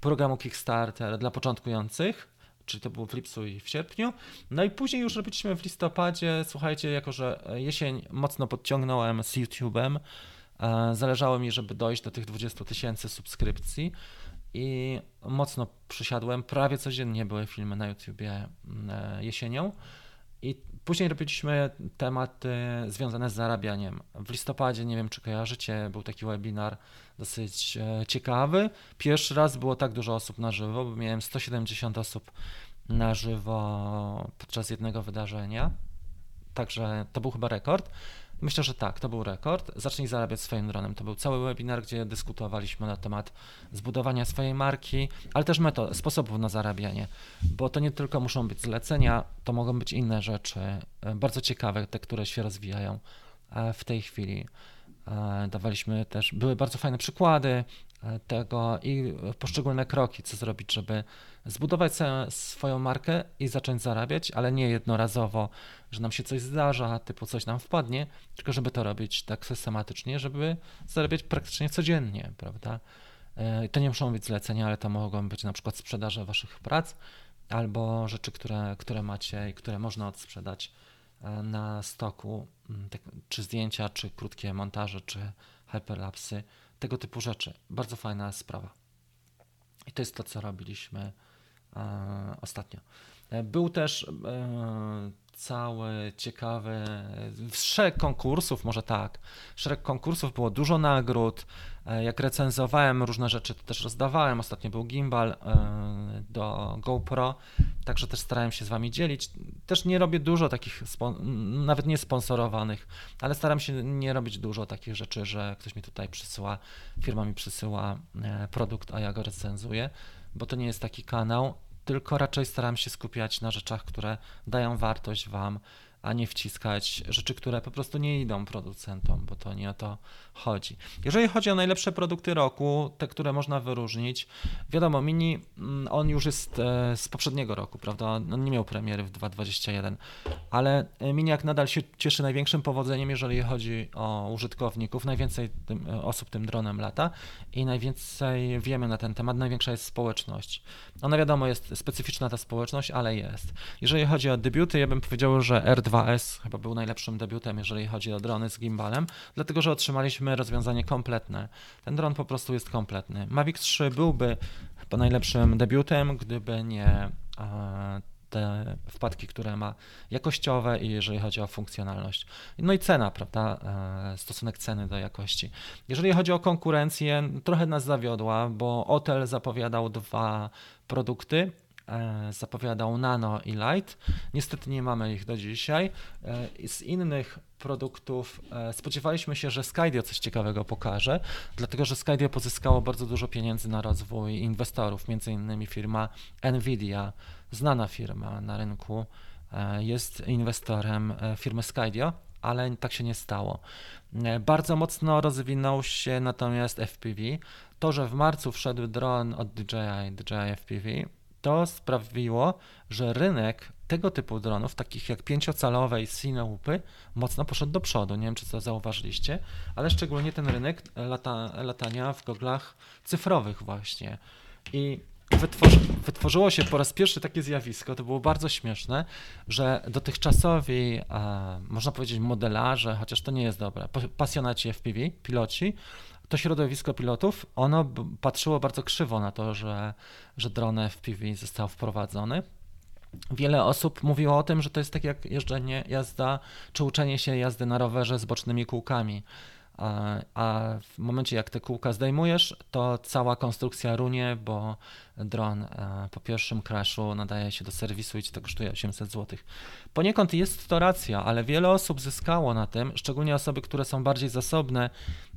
programu Kickstarter dla początkujących czyli to było w lipcu i w sierpniu. No i później już robiliśmy w listopadzie. Słuchajcie, jako że jesień mocno podciągnąłem z YouTube'em, e, zależało mi, żeby dojść do tych 20 tysięcy subskrypcji i mocno przysiadłem. Prawie codziennie były filmy na YouTubie mm, e, jesienią. I później robiliśmy tematy związane z zarabianiem. W listopadzie, nie wiem czy kojarzycie, był taki webinar dosyć e, ciekawy. Pierwszy raz było tak dużo osób na żywo, bo miałem 170 osób na żywo podczas jednego wydarzenia. Także to był chyba rekord. Myślę, że tak, to był rekord. Zacznij zarabiać swoim dronem. To był cały webinar, gdzie dyskutowaliśmy na temat zbudowania swojej marki, ale też metod, sposobów na zarabianie, bo to nie tylko muszą być zlecenia, to mogą być inne rzeczy, e, bardzo ciekawe, te, które się rozwijają e, w tej chwili. E, dawaliśmy też, były bardzo fajne przykłady tego i poszczególne kroki, co zrobić, żeby zbudować swoją markę i zacząć zarabiać, ale nie jednorazowo, że nam się coś zdarza, typu coś nam wpadnie, tylko żeby to robić tak systematycznie, żeby zarabiać praktycznie codziennie, prawda? E, to nie muszą być zlecenia, ale to mogą być na przykład sprzedaże waszych prac albo rzeczy, które, które macie i które można odsprzedać e, na stoku, tak, czy zdjęcia, czy krótkie montaże, czy hyperlapsy, tego typu rzeczy. Bardzo fajna sprawa. I to jest to, co robiliśmy e, ostatnio. Był też cały ciekawy, szereg konkursów, może tak, szereg konkursów, było dużo nagród, e, jak recenzowałem różne rzeczy, to też rozdawałem, ostatnio był gimbal e, do GoPro, także też starałem się z Wami dzielić, też nie robię dużo takich, nawet nie sponsorowanych, ale staram się nie robić dużo takich rzeczy, że ktoś mi tutaj przysyła, firma mi przysyła e, produkt, a ja go recenzuję, bo to nie jest taki kanał, tylko raczej staram się skupiać na rzeczach, które dają wartość Wam a nie wciskać rzeczy, które po prostu nie idą producentom, bo to nie o to chodzi. Jeżeli chodzi o najlepsze produkty roku, te, które można wyróżnić, wiadomo, Mini, mm, on już jest e, z poprzedniego roku, prawda? On nie miał premiery w 2021, ale Miniak nadal się cieszy największym powodzeniem, jeżeli chodzi o użytkowników. Najwięcej tym, e, osób tym dronem lata i najwięcej wiemy na ten temat, największa jest społeczność. Ona wiadomo, jest specyficzna ta społeczność, ale jest. Jeżeli chodzi o debiuty, ja bym powiedział, że R2S chyba był najlepszym debiutem, jeżeli chodzi o drony z gimbalem, dlatego że otrzymaliśmy rozwiązanie kompletne. Ten dron po prostu jest kompletny. Mavic 3 byłby chyba najlepszym debiutem, gdyby nie te wpadki, które ma jakościowe i jeżeli chodzi o funkcjonalność. No i cena, prawda? E, stosunek ceny do jakości. Jeżeli chodzi o konkurencję, trochę nas zawiodła, bo Otel zapowiadał dwa produkty, e, zapowiadał Nano i Light. Niestety nie mamy ich do dzisiaj. E, z innych produktów spodziewaliśmy się, że Skydio coś ciekawego pokaże, dlatego że Skydio pozyskało bardzo dużo pieniędzy na rozwój inwestorów, między innymi firma Nvidia znana firma na rynku, e, jest inwestorem e, firmy Skydio, ale tak się nie stało. E, bardzo mocno rozwinął się natomiast FPV. To, że w marcu wszedł dron od DJI, DJI FPV, to sprawiło, że rynek tego typu dronów, takich jak pięciocalowe i Sinoupy, mocno poszedł do przodu. Nie wiem, czy to zauważyliście, ale szczególnie ten rynek lata, latania w goglach cyfrowych właśnie. I wytworzy, wytworzyło się po raz pierwszy takie zjawisko, to było bardzo śmieszne, że dotychczasowi, e, można powiedzieć, modelarze, chociaż to nie jest dobre, pasjonaci FPV, piloci, to środowisko pilotów, ono patrzyło bardzo krzywo na to, że, że dron FPV został wprowadzony. Wiele osób mówiło o tym, że to jest tak jak jeżdżenie, jazda, czy uczenie się jazdy na rowerze z bocznymi kółkami a w momencie jak te kółka zdejmujesz, to cała konstrukcja runie, bo dron e, po pierwszym crashu nadaje się do serwisu i ci to kosztuje 800 zł. Poniekąd jest to racja, ale wiele osób zyskało na tym, szczególnie osoby, które są bardziej zasobne,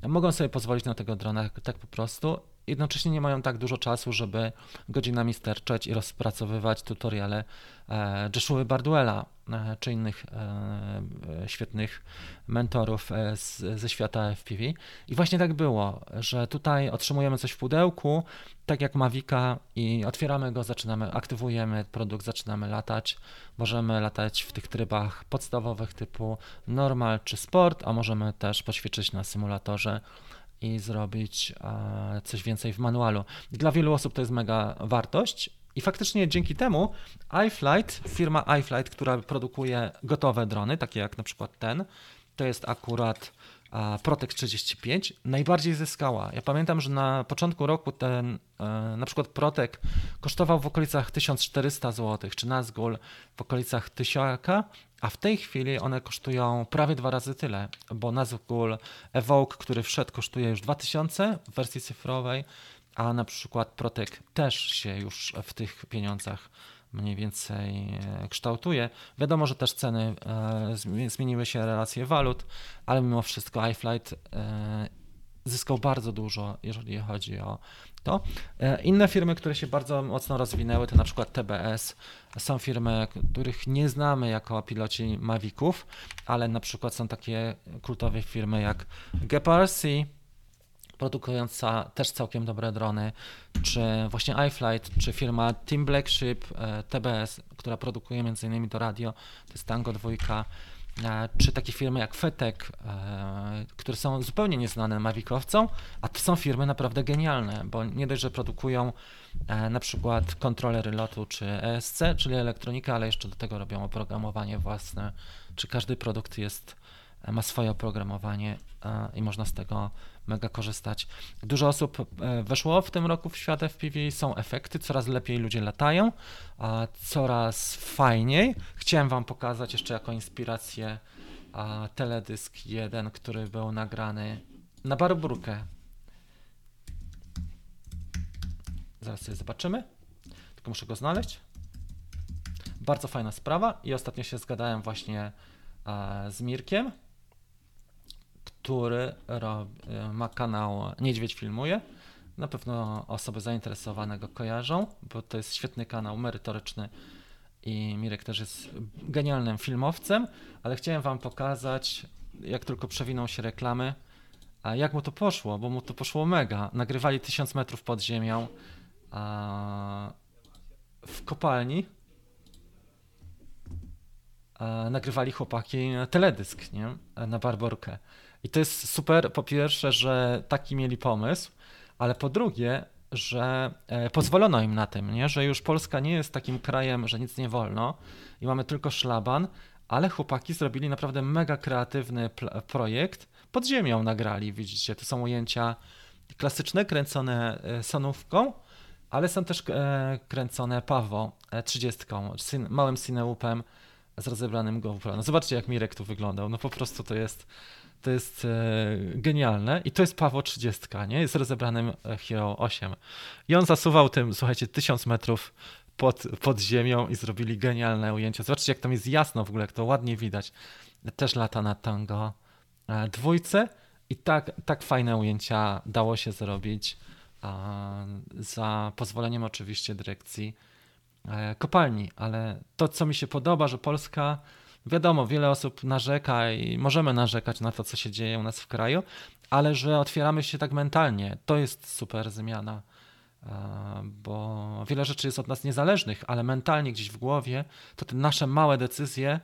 mogą sobie pozwolić na tego drona tak po prostu jednocześnie nie mają tak dużo czasu, żeby godzinami sterczeć i rozpracowywać tutoriale e, Joshua Barduela e, czy innych e, świetnych mentorów ze świata FPV. I właśnie tak było, że tutaj otrzymujemy coś w pudełku, tak jak Mavica i otwieramy go, zaczynamy, aktywujemy produkt, zaczynamy latać. Możemy latać w tych trybach podstawowych typu normal czy sport, a możemy też poćwiczyć na symulatorze i zrobić e, coś więcej w manualu. Dla wielu osób to jest mega wartość. I faktycznie dzięki temu iFlight, firma iFlight, która produkuje gotowe drony, takie jak na przykład ten, to jest akurat Protek 35 najbardziej zyskała. Ja pamiętam, że na początku roku ten e, na przykład Protek kosztował w okolicach 1400 zł, czy Nazgul w okolicach 1000, a w tej chwili one kosztują prawie dwa razy tyle, bo Nazgul Evoke, który wszedł, kosztuje już 2000 w wersji cyfrowej, a na przykład Protek też się już w tych pieniądzach mniej więcej e, kształtuje. Wiadomo, że też ceny e, zmieniły się, relacje walut, ale mimo wszystko iFlight e, zyskał bardzo dużo, jeżeli chodzi o to. Inne firmy, które się bardzo mocno rozwinęły, to na przykład TBS. Są firmy, których nie znamy jako piloci Maviców, ale na przykład są takie kultowe firmy jak GPRC, produkująca też całkiem dobre drony, czy właśnie iFlight, czy firma Team Blackship, e, TBS, która produkuje m.in. do radio, to jest Tango 2, e, czy takie firmy jak Fetek, e, które są zupełnie nieznane Mavicowcom, a to są firmy naprawdę genialne, bo nie dość, że produkują na przykład kontrolery lotu czy ESC, czyli elektronikę, ale jeszcze do tego robią oprogramowanie własne, czy każdy produkt jest, ma swoje oprogramowanie i można z tego mega korzystać. Dużo osób e, weszło w tym roku w świat FPV, są efekty, coraz lepiej ludzie latają, coraz fajniej. Chciałem Wam pokazać jeszcze jako inspirację teledysk jeden, który był nagrany na Barburkę. Zaraz sobie zobaczymy, tylko muszę go znaleźć. Bardzo fajna sprawa i ostatnio się zgadałem właśnie z Mirkiem który e, ma kanał Niedźwiedź Filmuje. Na pewno osoby zainteresowane go kojarzą, bo to jest świetny kanał merytoryczny i Mirek też jest genialnym filmowcem, ale chciałem wam pokazać, jak tylko przewiną się reklamy, a jak mu to poszło, bo mu to poszło mega. Nagrywali tysiąc metrów pod ziemią a w kopalni. A nagrywali chłopaki teledysk, nie? Na Barborkę. I to jest super, po pierwsze, że taki mieli pomysł, ale po drugie, że e, pozwolono im na tym, nie? że już Polska nie jest takim krajem, że nic nie wolno i mamy tylko szlaban, ale chłopaki zrobili naprawdę mega kreatywny projekt. Pod ziemią nagrali, widzicie, to są ujęcia klasyczne, kręcone e, sonówką, ale są też e, kręcone Pawo 30, małym cineupem z rozebranym GoPro. No zobaczcie, jak Mirek tu wyglądał. No po prostu to jest to jest e, genialne i to jest Paweł 30, nie? Jest rozebranym e, Hero 8. I on zasuwał tym, słuchajcie, 1000 metrów pod, pod ziemią i zrobili genialne ujęcia. Zobaczcie, jak tam jest jasno w ogóle, jak to ładnie widać. Też lata na tango e, dwójce i tak, tak fajne ujęcia dało się zrobić za pozwoleniem oczywiście dyrekcji kopalni, ale to, co mi się podoba, że Polska Wiadomo, wiele osób narzeka i możemy narzekać na to, co się dzieje u nas w kraju, ale że otwieramy się tak mentalnie, to jest super zmiana, e, bo wiele rzeczy jest od nas niezależnych, ale mentalnie gdzieś w głowie, to te nasze małe decyzje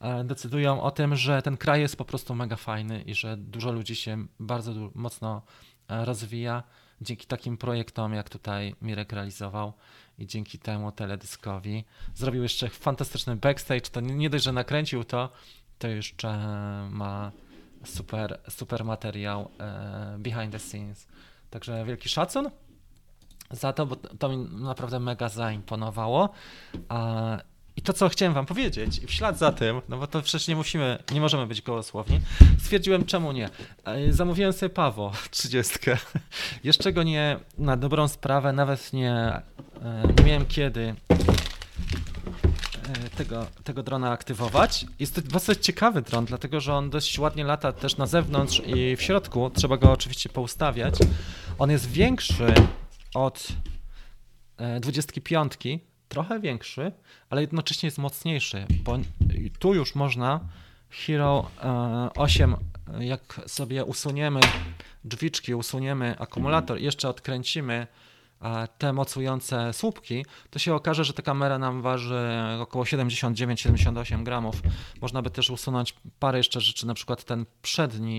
e, decydują o tym, że ten kraj jest po prostu mega fajny i że dużo ludzi się bardzo mocno e, rozwija dzięki takim projektom, jak tutaj Mirek realizował i dzięki temu teledyskowi zrobił jeszcze fantastyczny backstage. To nie dość, że nakręcił to, to jeszcze ma super, super materiał e, behind the scenes. Także wielki szacun za to, bo to mi naprawdę mega zaimponowało. I to, co chciałem wam powiedzieć, w ślad za tym, no bo to przecież nie musimy, nie możemy być gołosłowni, stwierdziłem, czemu nie. E, zamówiłem sobie Pawo 30. Jeszcze go nie, na dobrą sprawę, nawet nie, e, nie miałem kiedy e, tego, tego drona aktywować. Jest to bardzo ciekawy dron, dlatego że on dość ładnie lata też na zewnątrz i w środku. Trzeba go oczywiście poustawiać. On jest większy od 25, trochę większy, ale jednocześnie jest mocniejszy, bo tu już można Hero 8, e, jak sobie usuniemy drzwiczki, usuniemy akumulator i jeszcze odkręcimy e, te mocujące słupki, to się okaże, że ta kamera nam waży około 79-78 gramów. Można by też usunąć parę jeszcze rzeczy, na przykład ten przedni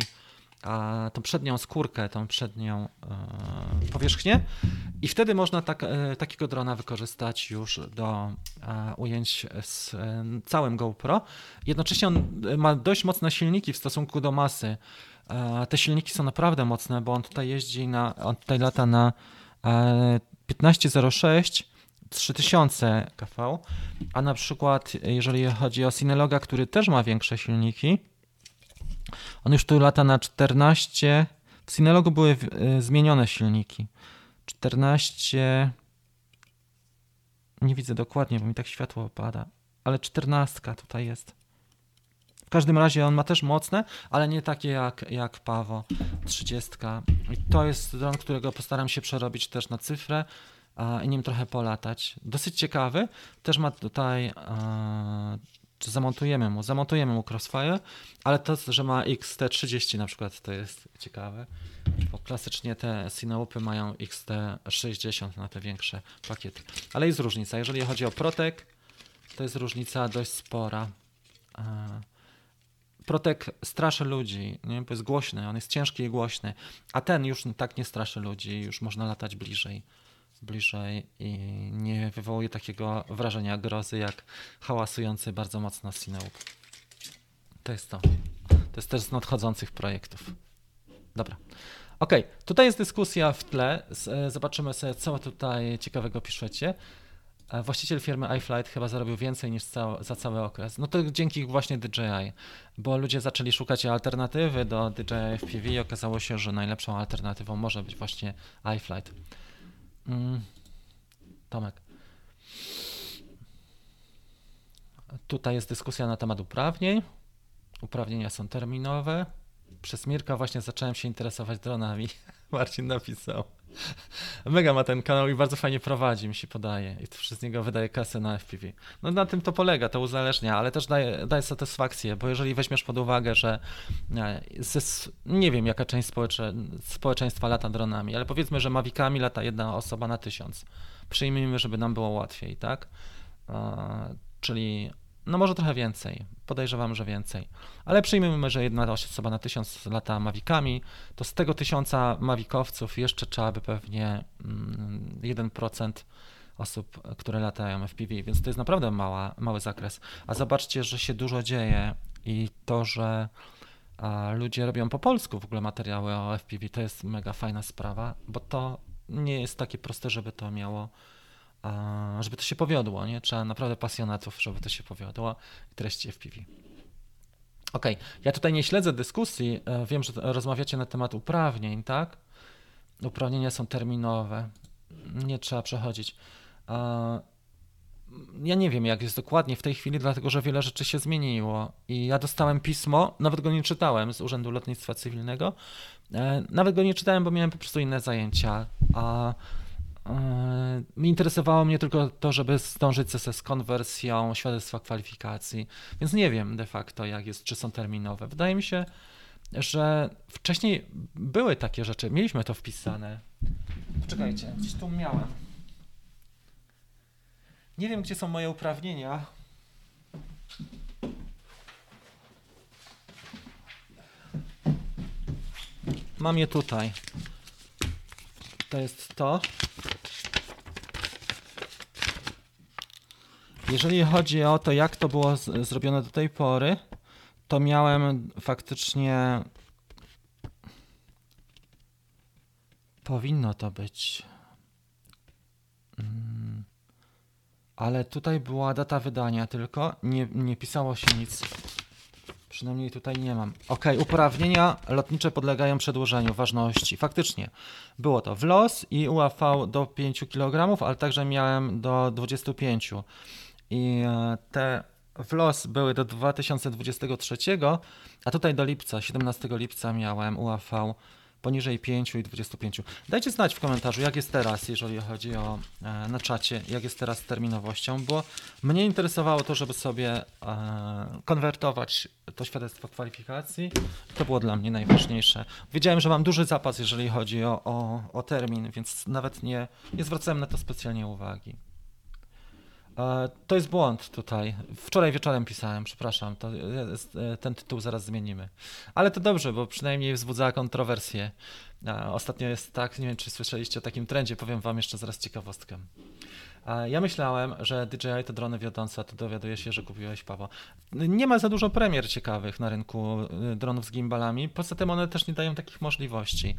a tą przednią skórkę, tą przednią e, powierzchnię i wtedy można tak, e, takiego drona wykorzystać już do e, ujęć z całym GoPro. Jednocześnie on ma dość mocne silniki w stosunku do masy. Te silniki są naprawdę mocne, bo on tutaj jeździ na, on tutaj lata na 1506 3000 kV, a na przykład jeżeli chodzi o Synologa, który też ma większe silniki, on już tu lata na 14. W Synologu były y, zmienione silniki. 14. Nie widzę dokładnie, bo mi tak światło opada. Ale 14 tutaj jest. W każdym razie on ma też mocne, ale nie takie jak, jak Pawo 30. I to jest dron, którego postaram się przerobić też na cyfrę a, i nim trochę polatać. Dosyć ciekawy. Też ma tutaj a, czy zamontujemy mu, zamontujemy mu Crossfire, ale to, że ma XT30 na przykład, to jest ciekawe, bo klasycznie te Sinoupy mają XT60 na te większe pakiety. Ale jest różnica. Jeżeli chodzi o Protek, to jest różnica dość spora. Protek straszy ludzi, nie? bo jest głośny, on jest ciężki i głośny, a ten już tak nie straszy ludzi, już można latać bliżej bliżej i nie wywołuje takiego wrażenia grozy jak hałasujący bardzo mocno Sineup. To jest to. To jest też z nadchodzących projektów. Dobra. Ok, tutaj jest dyskusja w tle. E, zobaczymy sobie, co tutaj ciekawego piszecie. E, właściciel firmy iFlight chyba zarobił więcej niż za cały okres. No to dzięki właśnie DJI, bo ludzie zaczęli szukać alternatywy do DJI FPV i okazało się, że najlepszą alternatywą może być właśnie iFlight. Mm. Tomek. Tutaj jest dyskusja na temat uprawnień. Uprawnienia są terminowe. Przez Mirka właśnie zacząłem się interesować dronami. Marcin napisał. Mega ma ten kanał i bardzo fajnie prowadzi, mi się podaje. I to przez niego wydaje kasę na FPV. No na tym to polega, to uzależnia, ale też daje, daje satysfakcję, bo jeżeli weźmiesz pod uwagę, że e, nie wiem jaka część społecze, społeczeństwa lata dronami, ale powiedzmy, że Mavicami lata jedna osoba na tysiąc. Przyjmijmy, żeby nam było łatwiej, tak? Czyli no może trochę więcej, podejrzewam, że więcej. Ale przyjmijmy, że jedna osoba na tysiąc lata mawikami, to z tego tysiąca mawikowców jeszcze trzeba by pewnie 1% mm, osób, które latają FPV, więc to jest naprawdę mała, mały zakres. A zobaczcie, że się dużo dzieje i to, że ludzie robią po polsku w ogóle materiały o FPV, to jest mega fajna sprawa, bo to nie jest takie proste, żeby to miało żeby to się powiodło, nie? Trzeba naprawdę pasjonatów, żeby to się powiodło i treści FPV. Ok, ja tutaj nie śledzę dyskusji. E, wiem, że rozmawiacie na temat uprawnień, tak? Uprawnienia są terminowe. Nie trzeba przechodzić. Ja nie wiem, jak jest dokładnie w tej chwili, dlatego że wiele rzeczy się zmieniło. I ja dostałem pismo, nawet go nie czytałem z Urzędu Lotnictwa Cywilnego. E, nawet go nie czytałem, bo miałem po prostu inne zajęcia. A Yy, interesowało mnie tylko to, żeby zdążyć z konwersją świadectwa kwalifikacji, więc nie wiem de facto, jak jest, czy są terminowe. Wydaje mi się, że wcześniej były takie rzeczy, mieliśmy to wpisane. Poczekajcie, gdzieś tu miałem. Nie wiem, gdzie są moje uprawnienia. Mam je tutaj. To jest to. Jeżeli chodzi o to, jak to było z, zrobione do tej pory, to miałem faktycznie. Powinno to być. Mm. Ale tutaj była data wydania tylko, nie, nie pisało się nic. Przynajmniej tutaj nie mam. Ok, uprawnienia lotnicze podlegają przedłużeniu ważności. Faktycznie było to w los i UAV do 5 kg, ale także miałem do 25. I e, te w los były do 2023, a tutaj do lipca, 17 lipca miałem UAV poniżej 5 i 25. Dajcie znać w komentarzu, jak jest teraz, jeżeli chodzi o e, na czacie, jak jest teraz z terminowością, bo mnie interesowało to, żeby sobie e, konwertować to świadectwo kwalifikacji. To było dla mnie najważniejsze. Wiedziałem, że mam duży zapas, jeżeli chodzi o, o, o termin, więc nawet nie, nie zwracałem na to specjalnie uwagi. E, to jest błąd tutaj. Wczoraj wieczorem pisałem, przepraszam, jest, e, ten tytuł zaraz zmienimy. Ale to dobrze, bo przynajmniej wzbudza kontrowersje. E, ostatnio jest tak, nie wiem czy słyszeliście o takim trendzie, powiem wam jeszcze zaraz ciekawostkę. Ja myślałem, że DJI to drony wiodące, a tu dowiaduję się, że kupiłeś Paweł. Nie ma za dużo premier ciekawych na rynku dronów z gimbalami, poza tym one też nie dają takich możliwości,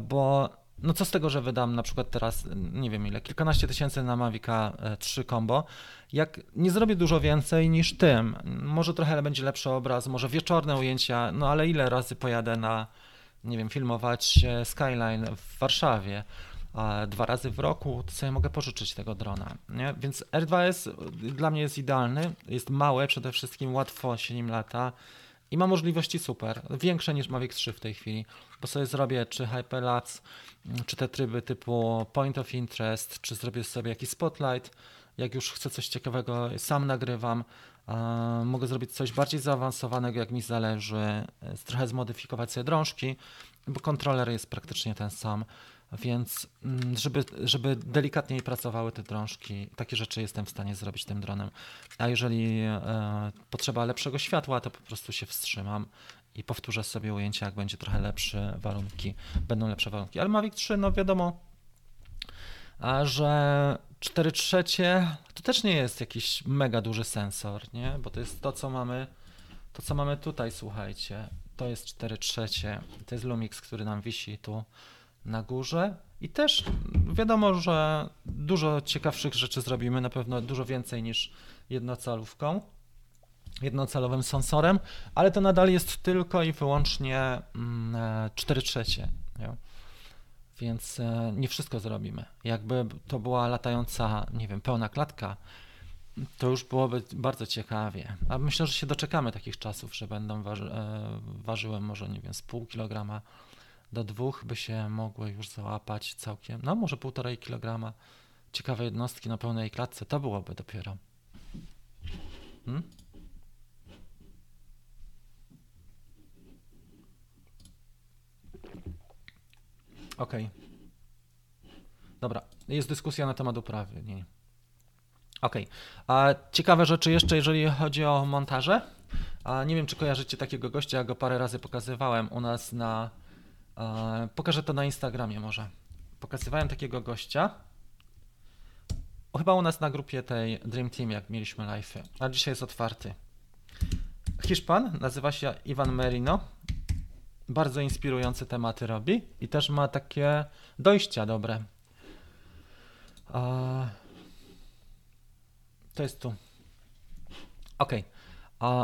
bo no co z tego, że wydam na przykład teraz, nie wiem ile, kilkanaście tysięcy na Mavica 3 e, Combo, jak nie zrobię dużo więcej niż tym, może trochę będzie lepszy obraz, może wieczorne ujęcia, no ale ile razy pojadę na, nie wiem, filmować e, Skyline w Warszawie, dwa razy w roku, to sobie mogę pożyczyć tego drona, nie? Więc R2S dla mnie jest idealny, jest małe, przede wszystkim łatwo się nim lata, i ma możliwości super, większe niż Mavic 3 w tej chwili, bo sobie zrobię czy Hyperlapse, czy te tryby typu Point of Interest, czy zrobię sobie jakiś Spotlight, jak już chcę coś ciekawego, sam nagrywam, mogę zrobić coś bardziej zaawansowanego, jak mi zależy, e, trochę zmodyfikować sobie drążki, bo kontroler jest praktycznie ten sam. Więc mm, żeby, żeby delikatniej pracowały te drążki, takie rzeczy jestem w stanie zrobić tym dronem. A jeżeli e, potrzeba lepszego światła, to po prostu się wstrzymam i powtórzę sobie ujęcia, jak będzie trochę lepsze warunki, będą lepsze warunki. Ale Mavic 3, no wiadomo, a że 4 trzecie to też nie jest jakiś mega duży sensor, nie? Bo to jest to, co mamy, to co mamy tutaj, słuchajcie. To jest 4 trzecie, to jest Lumix, który nam wisi tu na górze. I też wiadomo, że dużo ciekawszych rzeczy zrobimy, na pewno dużo więcej niż jednocalówką, jednocalowym sensorem, ale to nadal jest tylko i wyłącznie 4 mm, trzecie. Nie? Więc e, nie wszystko zrobimy. Jakby to była latająca, nie wiem, pełna klatka, to już byłoby bardzo ciekawie. A myślę, że się doczekamy takich czasów, że będą waży, e, ważyły może, nie wiem, z pół kilograma do dwóch by się mogły już załapać całkiem, no może półtorej kilograma ciekawe jednostki na pełnej klatce, to byłoby dopiero. Hmm? Okay. Dobra, jest dyskusja na temat uprawy. Nie. Okej. Okay. Ciekawe rzeczy jeszcze, jeżeli chodzi o montaże. A nie wiem, czy kojarzycie takiego gościa, ja go parę razy pokazywałem u nas na. E, pokażę to na Instagramie może. Pokazywałem takiego gościa. Chyba u nas na grupie tej Dream Team, jak mieliśmy live, a dzisiaj jest otwarty. Hiszpan, nazywa się Ivan Merino. Bardzo inspirujące tematy robi i też ma takie dojścia dobre. To jest tu. Ok.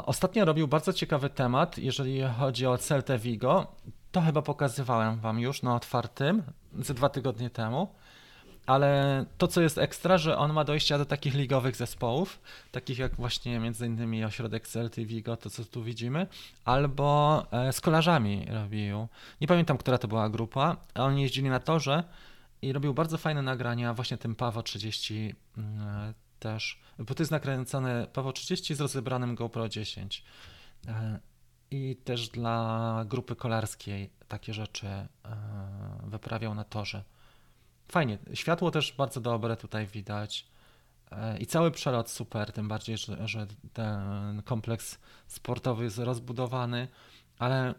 Ostatnio robił bardzo ciekawy temat, jeżeli chodzi o Celtę Vigo. To chyba pokazywałem Wam już na otwartym ze dwa tygodnie temu. Ale to, co jest ekstra, że on ma dojścia do takich ligowych zespołów, takich jak właśnie między innymi ośrodek Celty Vigo, to co tu widzimy, albo e, z kolarzami robił. Nie pamiętam, która to była grupa. Oni jeździli na torze i robił bardzo fajne nagrania, właśnie tym Pawo 30 mm, też, bo to jest nakręcone Pawo 30 z rozebranym GoPro 10. E, I też dla grupy kolarskiej takie rzeczy e, wyprawiał na torze. Fajnie. Światło też bardzo dobre tutaj widać. E, I cały przelot super, tym bardziej, że, że ten kompleks sportowy jest rozbudowany, ale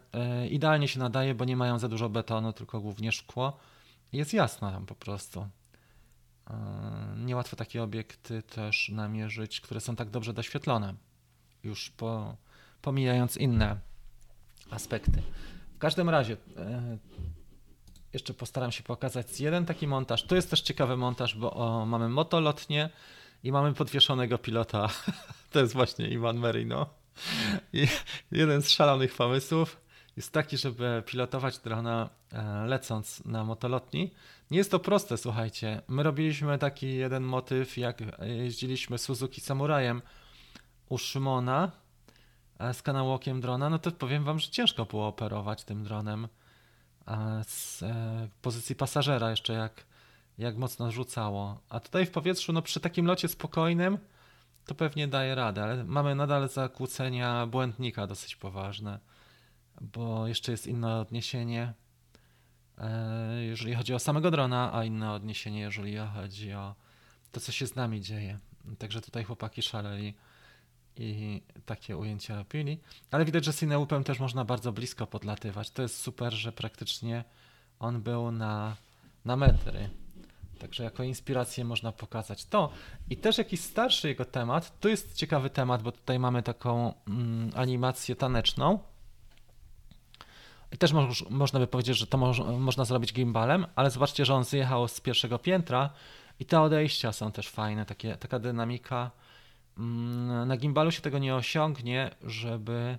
idealnie się nadaje, bo nie mają za dużo betonu, tylko głównie szkło jest jasno tam po prostu. E, niełatwo takie obiekty też namierzyć, które są tak dobrze doświetlone, już po, pomijając inne aspekty. W każdym razie, e, jeszcze postaram się pokazać jeden taki montaż. Tu jest też ciekawy montaż, bo o, mamy motolotnie i mamy podwieszonego pilota. to jest właśnie Iwan Merino. I jeden z szalonych pomysłów jest taki, żeby pilotować drona e, lecąc na motolotni. Nie jest to proste, słuchajcie. My robiliśmy taki jeden motyw, jak jeździliśmy Suzuki Samurajem u Szymona z kanałkiem drona, no to powiem wam, że ciężko było operować tym dronem e, z pozycji pasażera jeszcze jak, jak mocno rzucało. A tutaj w powietrzu, no przy takim locie spokojnym, to pewnie daje radę, ale mamy nadal zakłócenia błędnika dosyć poważne bo jeszcze jest inne odniesienie, e, jeżeli chodzi o samego drona, a inne odniesienie, jeżeli chodzi o to, co się z nami dzieje. Także tutaj chłopaki szaleli i takie ujęcia robili. Ale widać, że Cineupem też można bardzo blisko podlatywać. To jest super, że praktycznie on był na, na metry. Także jako inspirację można pokazać to. I też jakiś starszy jego temat. To jest ciekawy temat, bo tutaj mamy taką mm, animację taneczną. I też moż, można by powiedzieć, że to moż, można zrobić gimbalem, ale zobaczcie, że on zjechał z pierwszego piętra i te odejścia są też fajne, takie, taka dynamika. Mm, na gimbalu się tego nie osiągnie, żeby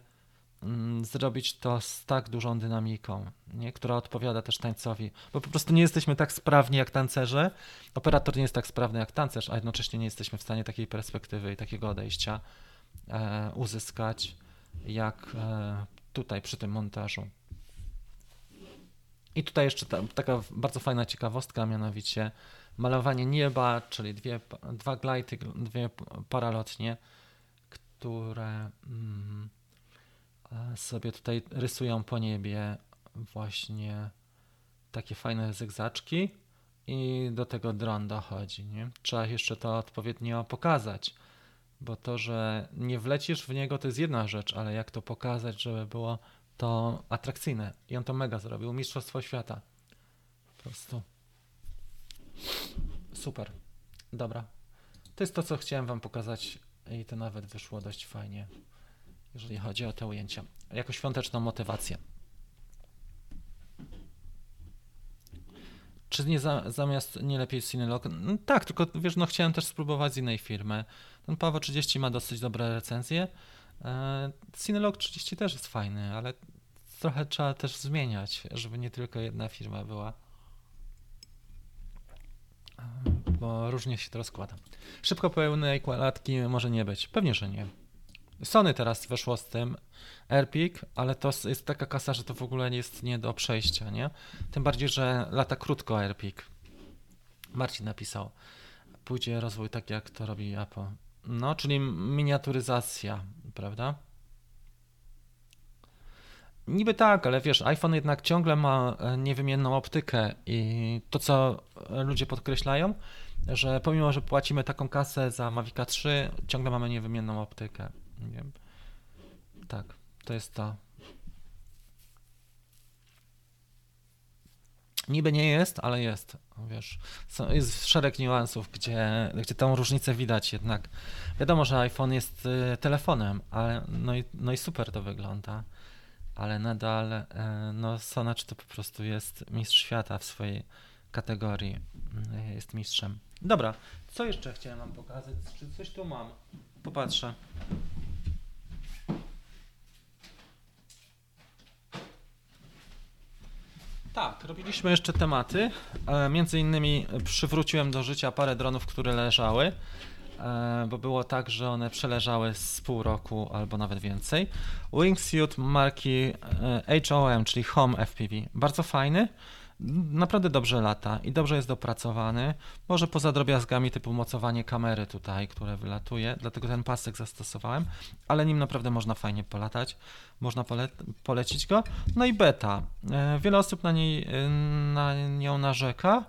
mm, zrobić to z tak dużą dynamiką, nie? która odpowiada też tańcowi, bo po prostu nie jesteśmy tak sprawni jak tancerze, operator nie jest tak sprawny jak tancerz, a jednocześnie nie jesteśmy w stanie takiej perspektywy i takiego odejścia e, uzyskać jak e, tutaj przy tym montażu. I tutaj jeszcze ta, taka bardzo fajna ciekawostka, mianowicie malowanie nieba, czyli dwie, dwa glajty, dwie paralotnie, które mm, sobie tutaj rysują po niebie właśnie takie fajne zygzaczki i do tego dron dochodzi. Nie? Trzeba jeszcze to odpowiednio pokazać, bo to, że nie wlecisz w niego to jest jedna rzecz, ale jak to pokazać, żeby było to atrakcyjne. I on to mega zrobił. Mistrzostwo świata. Po prostu. Super. Dobra. To jest to, co chciałem Wam pokazać i to nawet wyszło dość fajnie, jeżeli chodzi o te ujęcia. Jako świąteczną motywację. Czy nie za, zamiast nie lepiej Cinelog? No, tak, tylko wiesz, no chciałem też spróbować z innej firmy. Ten Paweł 30 ma dosyć dobre recenzje. E, Cinelog 30 też jest fajny, ale trochę trzeba też zmieniać, żeby nie tylko jedna firma była. Bo różnie się to rozkłada. Szybko pełnej kładki może nie być. Pewnie, że nie. Sony teraz weszło z tym AirPik, ale to jest taka kasa, że to w ogóle jest nie do przejścia, nie? Tym bardziej, że lata krótko AirPik. Marcin napisał, pójdzie rozwój tak jak to robi Apple. No, czyli miniaturyzacja, prawda? Niby tak, ale wiesz, iPhone jednak ciągle ma e, niewymienną optykę i to, co ludzie podkreślają, że pomimo, że płacimy taką kasę za Mavica 3, ciągle mamy niewymienną optykę. Nie wiem. Tak, to jest to. Niby nie jest, ale jest. Wiesz, jest szereg niuansów, gdzie, gdzie tą różnicę widać jednak. Wiadomo, że iPhone jest y, telefonem, ale no i, no i super to wygląda, ale nadal e, no Sonacz to po prostu jest mistrz świata w swojej kategorii. Y, jest mistrzem. Dobra, co jeszcze chciałem wam pokazać? Czy coś tu mam? Popatrzę. Tak, robiliśmy jeszcze tematy. E, między innymi przywróciłem do życia parę dronów, które leżały, e, bo było tak, że one przeleżały z pół roku albo nawet więcej. Wingsuit marki e, HOM, czyli Home FPV. Bardzo fajny naprawdę dobrze lata i dobrze jest dopracowany. Może poza drobiazgami typu mocowanie kamery tutaj, które wylatuje, dlatego ten pasek zastosowałem, ale nim naprawdę można fajnie polatać, można pole polecić go. No i beta. E, wiele osób na, niej, e, na nią narzeka,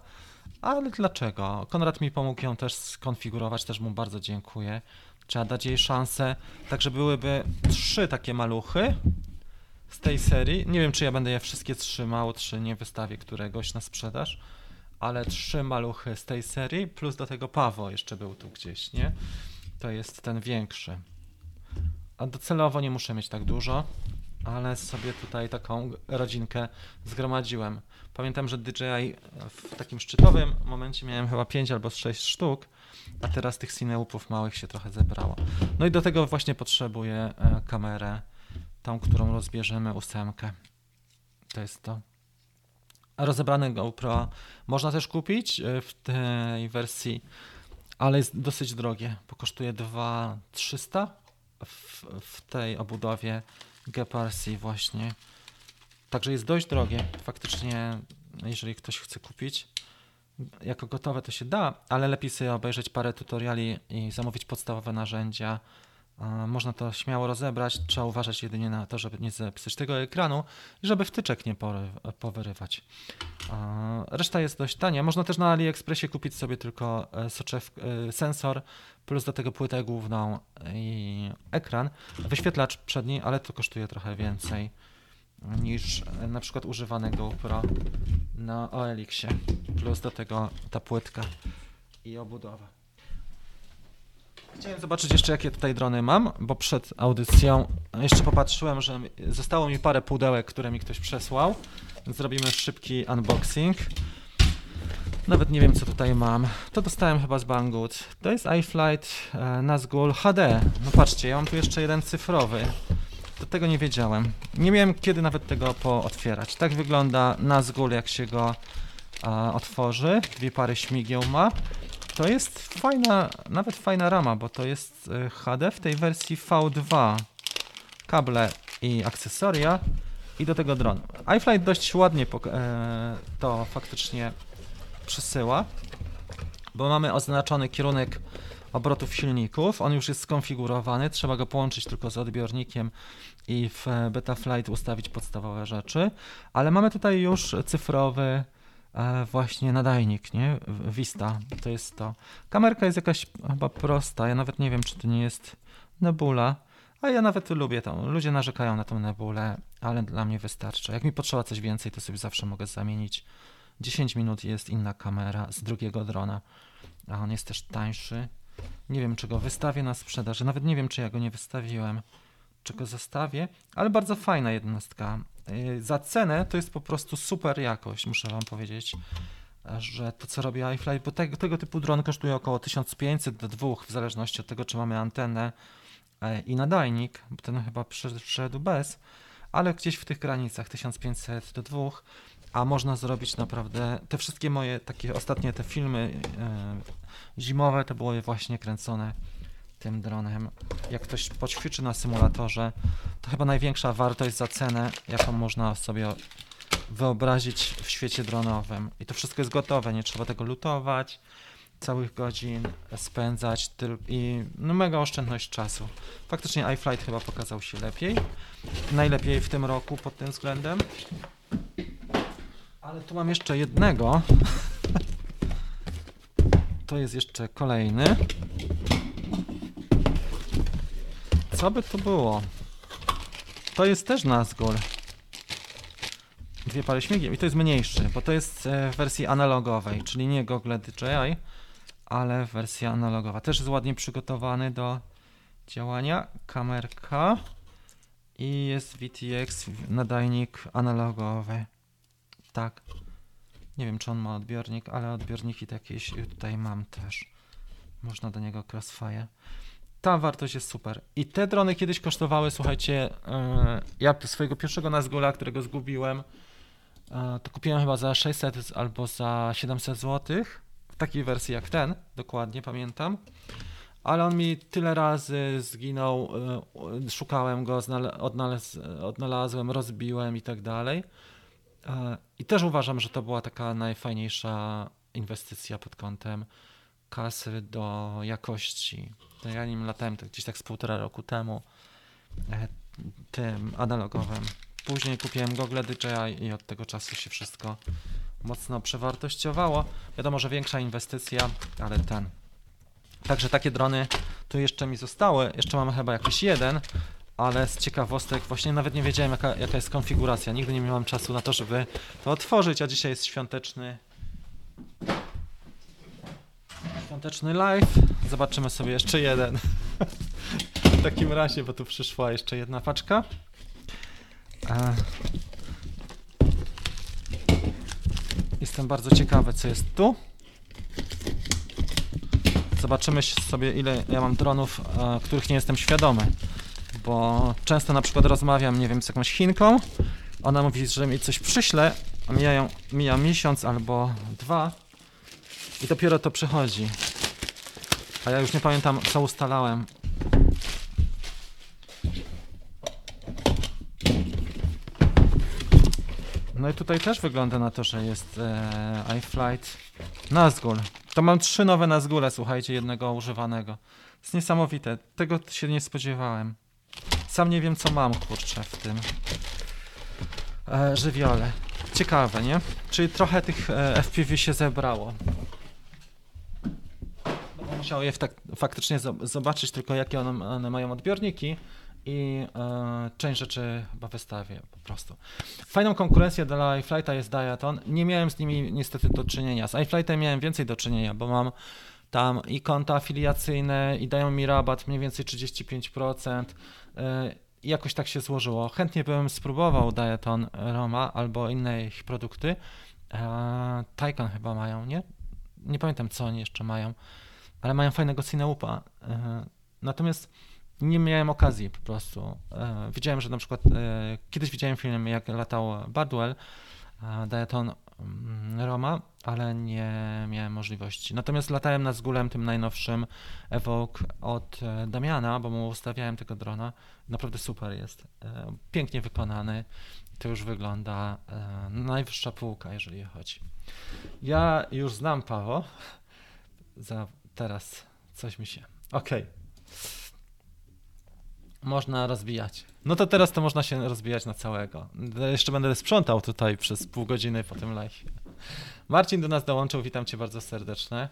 ale dlaczego? Konrad mi pomógł ją też skonfigurować, też mu bardzo dziękuję. Trzeba dać jej szansę, tak że byłyby trzy takie maluchy, z tej serii. Nie wiem, czy ja będę je wszystkie trzymał, czy nie wystawię któregoś na sprzedaż, ale trzy maluchy z tej serii, plus do tego Pawo jeszcze był tu gdzieś, nie? To jest ten większy. A docelowo nie muszę mieć tak dużo, ale sobie tutaj taką rodzinkę zgromadziłem. Pamiętam, że DJI w takim szczytowym momencie miałem chyba 5 albo 6 sztuk, a teraz tych cineupów małych się trochę zebrało. No i do tego właśnie potrzebuję e, kamerę tą, którą rozbierzemy ósemkę. To jest to. A rozebrane GoPro można też kupić e, w tej wersji, ale jest dosyć drogie, bo kosztuje 2300 w, w tej obudowie GPRC właśnie. Także jest dość drogie. Faktycznie, jeżeli ktoś chce kupić, jako gotowe to się da, ale lepiej sobie obejrzeć parę tutoriali i zamówić podstawowe narzędzia można to śmiało rozebrać, trzeba uważać jedynie na to, żeby nie zepsuć tego ekranu i żeby wtyczek nie powyrywać. Reszta jest dość tania. Można też na AliExpressie kupić sobie tylko e, soczew, e, sensor, plus do tego płytę główną i ekran, wyświetlacz przedni, ale to kosztuje trochę więcej niż e, na przykład używane GoPro na OLX-ie, plus do tego ta płytka i obudowa. Chciałem zobaczyć jeszcze, jakie tutaj drony mam, bo przed audycją jeszcze popatrzyłem, że zostało mi parę pudełek, które mi ktoś przesłał. Zrobimy szybki unboxing. Nawet nie wiem, co tutaj mam. To dostałem chyba z Banggood. To jest iFlight e, Nazgul HD. No patrzcie, ja mam tu jeszcze jeden cyfrowy. Do tego nie wiedziałem. Nie miałem kiedy nawet tego pootwierać. Tak wygląda Nazgul, jak się go a, otworzy. Dwie pary śmigieł ma. To jest fajna, nawet fajna rama, bo to jest e, HD w tej wersji V2. Kable i akcesoria i do tego dron. iFlight dość ładnie e, to faktycznie przesyła, bo mamy oznaczony kierunek obrotów silników. On już jest skonfigurowany, trzeba go połączyć tylko z odbiornikiem i w Betaflight ustawić podstawowe rzeczy, ale mamy tutaj już cyfrowy właśnie nadajnik, nie? Vista, to jest to. Kamerka jest jakaś chyba prosta, ja nawet nie wiem, czy to nie jest nebula, a ja nawet lubię tą. Ludzie narzekają na tą nebulę, ale dla mnie wystarczy. Jak mi potrzeba coś więcej, to sobie zawsze mogę zamienić. 10 minut jest inna kamera z drugiego drona, a on jest też tańszy. Nie wiem, czy go wystawię na sprzedaż. Nawet nie wiem, czy ja go nie wystawiłem, czy go zostawię, ale bardzo fajna jednostka. Y, za cenę to jest po prostu super jakość, muszę Wam powiedzieć, że to co robi iFly, bo tego, tego typu dron kosztuje około 1500 do 2, w zależności od tego, czy mamy antenę e, i nadajnik, bo ten chyba przyszedł bez, ale gdzieś w tych granicach 1500 do 2, a można zrobić naprawdę, te wszystkie moje takie ostatnie te filmy e, zimowe to były właśnie kręcone tym dronem. Jak ktoś poćwiczy na symulatorze, to chyba największa wartość za cenę, jaką można sobie wyobrazić w świecie dronowym. I to wszystko jest gotowe, nie trzeba tego lutować, całych godzin spędzać i no mega oszczędność czasu. Faktycznie iFlight chyba pokazał się lepiej. Najlepiej w tym roku pod tym względem. Ale tu mam jeszcze jednego. To jest jeszcze kolejny. Co by to było? To jest też Nazgul. Dwie pary śmigieł i to jest mniejszy, bo to jest e, w wersji analogowej, czyli nie Google DJI, ale wersja analogowa. Też jest ładnie przygotowany do działania. Kamerka i jest VTX nadajnik analogowy. Tak. Nie wiem, czy on ma odbiornik, ale odbiorniki jakieś tutaj mam też. Można do niego crossfire. Ta wartość jest super. I te drony kiedyś kosztowały, słuchajcie, yy, ja swojego pierwszego Nazgula, którego zgubiłem, yy, to kupiłem chyba za 600 albo za 700 zł. W takiej wersji jak ten, dokładnie pamiętam. Ale on mi tyle razy zginął, yy, szukałem go, odnalaz odnalazłem, rozbiłem i tak dalej. I też uważam, że to była taka najfajniejsza inwestycja pod kątem kasy do jakości. Ja nim latałem tak gdzieś tak z półtora roku temu e, tym analogowym. Później kupiłem Google DJI i od tego czasu się wszystko mocno przewartościowało. Wiadomo, że większa inwestycja, ale ten. Także takie drony tu jeszcze mi zostały. Jeszcze mamy chyba jakiś jeden, ale z ciekawostek właśnie nawet nie wiedziałem jaka, jaka jest konfiguracja. Nigdy nie miałem czasu na to, żeby to otworzyć, a dzisiaj jest świąteczny świąteczny live. Zobaczymy sobie jeszcze jeden. w takim razie, bo tu przyszła jeszcze jedna paczka. E, jestem bardzo ciekawy, co jest tu. Zobaczymy sobie, ile ja mam dronów, e, których nie jestem świadomy bo często na przykład rozmawiam, nie wiem, z jakąś Chinką, ona mówi, że mi coś przyśle, a mijają, mija miesiąc albo dwa i dopiero to przychodzi. A ja już nie pamiętam, co ustalałem. No i tutaj też wygląda na to, że jest e, iFlight Nazgul. To mam trzy nowe Nazgule, słuchajcie, jednego używanego. To jest niesamowite. Tego się nie spodziewałem. Sam nie wiem, co mam, kurczę, w tym e, żywiole. Ciekawe, nie? Czyli trochę tych e, FPV się zebrało. No musiał je tak, faktycznie zobaczyć tylko, jakie one, one mają odbiorniki i e, część rzeczy chyba wystawię po prostu. Fajną konkurencję dla iFlighta jest Diaton. Nie miałem z nimi niestety do czynienia. Z iFlightem miałem więcej do czynienia, bo mam tam i konta afiliacyjne i dają mi rabat mniej więcej 35%. E, I jakoś tak się złożyło. Chętnie bym spróbował Diaton Roma albo inne ich produkty. E, Taycan chyba mają, nie? Nie pamiętam, co oni jeszcze mają, ale mają fajnego Cineupa. E, natomiast nie miałem okazji po prostu. Widziałem, że na przykład kiedyś widziałem film, jak latał Bardwell, Diaton mm, Roma, ale nie miałem możliwości. Natomiast latałem nad Zgulem tym najnowszym Evoque od e, Damiana, bo mu ustawiałem tego drona. Naprawdę super jest. E, pięknie wykonany. To już wygląda e, najwyższa półka, jeżeli chodzi. Ja już znam Paweł. Za teraz coś mi się. Okej. Okay. Można rozbijać. No to teraz to można się rozbijać na całego. Jeszcze będę sprzątał tutaj przez pół godziny po tym live. Marcin do nas dołączył, witam cię bardzo serdecznie.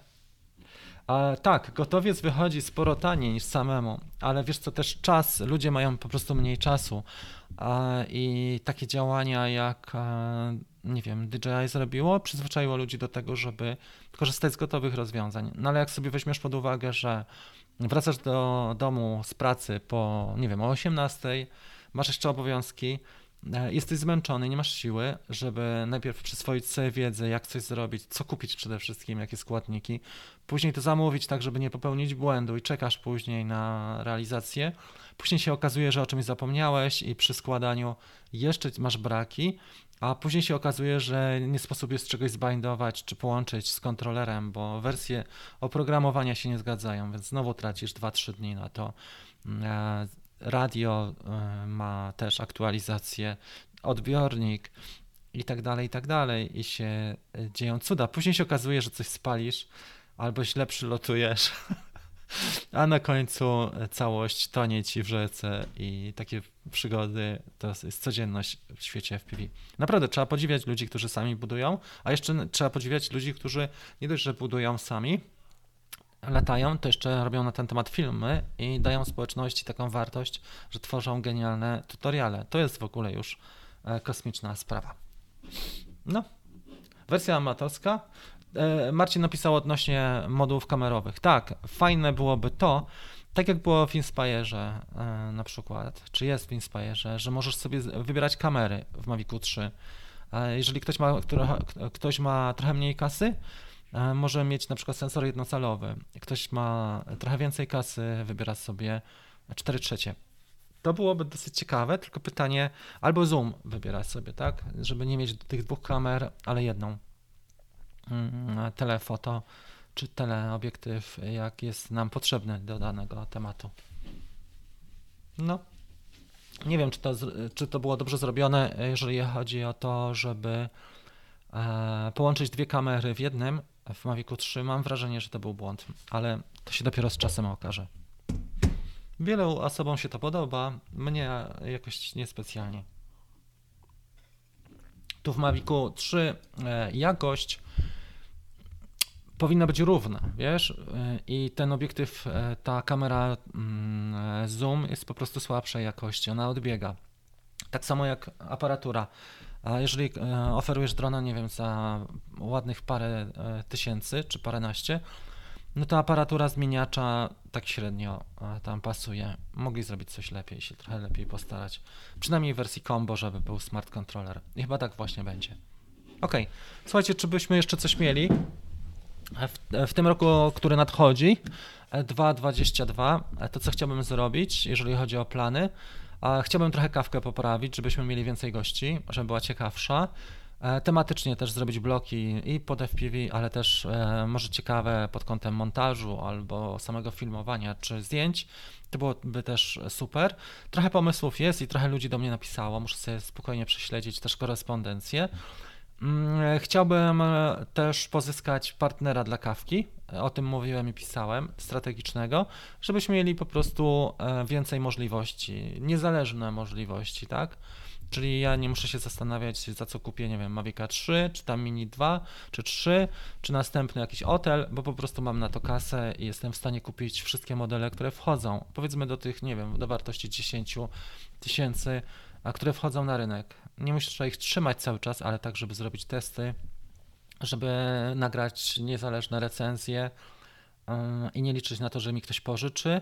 A, tak, gotowiec wychodzi sporo taniej niż samemu, ale wiesz co, też czas, ludzie mają po prostu mniej czasu a, i takie działania jak, a, nie wiem, DJI zrobiło, przyzwyczaiło ludzi do tego, żeby korzystać z gotowych rozwiązań. No ale jak sobie weźmiesz pod uwagę, że wracasz do domu z pracy po, nie wiem, o 18, masz jeszcze obowiązki, E, jesteś zmęczony, nie masz siły, żeby najpierw przyswoić sobie wiedzę, jak coś zrobić, co kupić przede wszystkim, jakie składniki, później to zamówić tak, żeby nie popełnić błędu i czekasz później na realizację. Później się okazuje, że o czymś zapomniałeś i przy składaniu jeszcze masz braki, a później się okazuje, że nie sposób jest czegoś zbindować czy połączyć z kontrolerem, bo wersje oprogramowania się nie zgadzają, więc znowu tracisz 2-3 dni na to. E, radio e, ma też aktualizację, odbiornik i tak dalej, i tak dalej. I się e, dzieją cuda. Później się okazuje, że coś spalisz albo źle przylotujesz, a na końcu całość tonie ci w rzece i takie przygody to jest codzienność w świecie FPV. Naprawdę trzeba podziwiać ludzi, którzy sami budują, a jeszcze trzeba podziwiać ludzi, którzy nie dość, że budują sami, latają, to jeszcze robią na ten temat filmy i dają społeczności taką wartość, że tworzą genialne tutoriale. To jest w ogóle już e, kosmiczna sprawa. No, wersja amatorska. E, Marcin napisał odnośnie modułów kamerowych. Tak, fajne byłoby to, tak jak było w Inspire'ze e, na przykład, czy jest w Inspire'ze, że możesz sobie wybierać kamery w Mavicu 3. Jeżeli ktoś ma, ktoś ma trochę mniej kasy, E, może mieć na przykład sensor jednocalowy. Ktoś ma trochę więcej kasy, wybiera sobie 4 trzecie. To byłoby dosyć ciekawe, tylko pytanie, albo zoom wybiera sobie, tak, żeby nie mieć tych dwóch kamer, ale jedną. Mm, telefoto czy teleobiektyw, jak jest nam potrzebny do danego tematu. No, nie wiem, czy to, czy to było dobrze zrobione, jeżeli chodzi o to, żeby e, połączyć dwie kamery w jednym, w Mavicu 3 mam wrażenie, że to był błąd, ale to się dopiero z czasem okaże. Wielu osobom się to podoba, mnie jakoś niespecjalnie. Tu w Mavicu 3 e, jakość powinna być równa, wiesz, e, i ten obiektyw, e, ta kamera mm, zoom jest po prostu słabszej jakości, ona odbiega. Tak samo jak aparatura. A jeżeli e, oferujesz drona, nie wiem, za ładnych parę tysięcy czy paręnaście, no to aparatura zmieniacza tak średnio tam pasuje. Mogli zrobić coś lepiej, się trochę lepiej postarać. Przynajmniej w wersji combo, żeby był smart controller. I chyba tak właśnie będzie. Ok, słuchajcie, czy byśmy jeszcze coś mieli? W, w tym roku, który nadchodzi, 2022, to co chciałbym zrobić, jeżeli chodzi o plany, chciałbym trochę kawkę poprawić, żebyśmy mieli więcej gości, żeby była ciekawsza. E, tematycznie też zrobić bloki i pod FPV, ale też e, może ciekawe pod kątem montażu albo samego filmowania czy zdjęć. To byłoby też super. Trochę pomysłów jest i trochę ludzi do mnie napisało. Muszę sobie spokojnie prześledzić też korespondencję. Mm, chciałbym e, też pozyskać partnera dla kawki. O tym mówiłem i pisałem, strategicznego, żebyśmy mieli po prostu e, więcej możliwości, niezależne możliwości, tak? Czyli ja nie muszę się zastanawiać, za co kupię, nie wiem, Mavica 3, czy tam Mini 2, czy 3, czy następny jakiś hotel, bo po prostu mam na to kasę i jestem w stanie kupić wszystkie modele, które wchodzą. Powiedzmy do tych, nie wiem, do wartości 10 tysięcy, a które wchodzą na rynek. Nie muszę ich trzymać cały czas, ale tak, żeby zrobić testy, żeby nagrać niezależne recenzje i nie liczyć na to, że mi ktoś pożyczy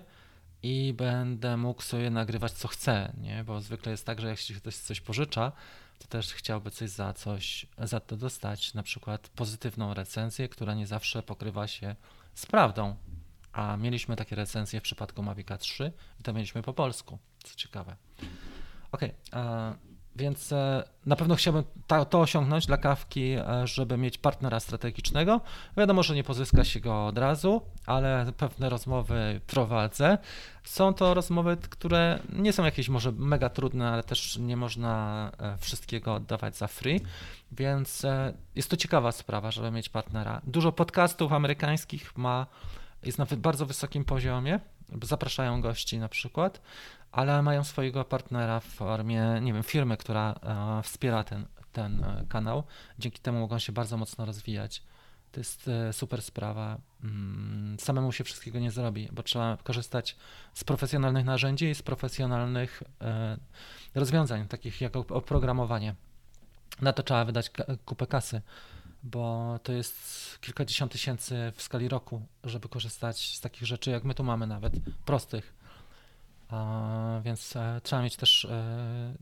i będę mógł sobie nagrywać co chcę, nie? bo zwykle jest tak, że jeśli ktoś coś pożycza, to też chciałby coś za coś za to dostać, na przykład pozytywną recenzję, która nie zawsze pokrywa się z prawdą. A mieliśmy takie recenzje w przypadku Mavica 3 i to mieliśmy po polsku, co ciekawe. Okej, okay, więc e, na pewno chciałbym to osiągnąć dla kawki, e, żeby mieć partnera strategicznego. Wiadomo, że nie pozyska się go od razu, ale pewne rozmowy prowadzę. Są to rozmowy, które nie są jakieś może mega trudne, ale też nie można e, wszystkiego oddawać za free, więc jest to ciekawa sprawa, żeby mieć partnera. Dużo podcastów amerykańskich ma, jest na bardzo wysokim poziomie, zapraszają gości na przykład, ale mają swojego partnera w formie, nie wiem, firmy, która e, wspiera ten, ten e, kanał. Dzięki temu mogą się bardzo mocno rozwijać. To jest e, super sprawa. Mm, samemu się wszystkiego nie zrobi, bo trzeba korzystać z profesjonalnych narzędzi i z profesjonalnych rozwiązań, takich jak oprogramowanie. Na to trzeba wydać kupę kasy, bo to jest kilkadziesiąt tysięcy w skali roku, żeby korzystać z takich rzeczy, jak my tu mamy nawet, prostych więc e, trzeba mieć też e,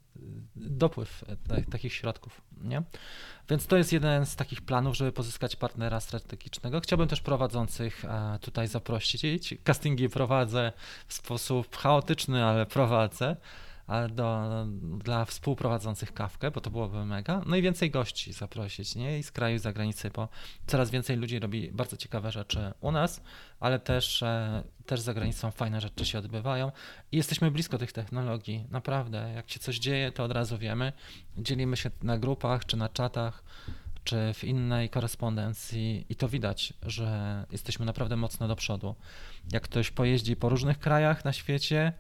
dopływ e, takich środków. Nie? Więc to jest jeden z takich planów, żeby pozyskać partnera strategicznego. Chciałbym też prowadzących tutaj zaprosić. Castingi prowadzę w sposób chaotyczny, ale prowadzę. Do, dla współprowadzących kawkę, bo to byłoby mega. No i więcej gości zaprosić, nie? I z kraju, i z zagranicy, bo coraz więcej ludzi robi bardzo ciekawe rzeczy u nas, ale też, e, też za granicą fajne rzeczy się odbywają. I jesteśmy blisko tych technologii, naprawdę. Jak się coś dzieje, to od razu wiemy. Dzielimy się na grupach czy na czatach czy w innej korespondencji i to widać, że jesteśmy naprawdę mocno do przodu. Jak ktoś pojeździ po różnych krajach na świecie,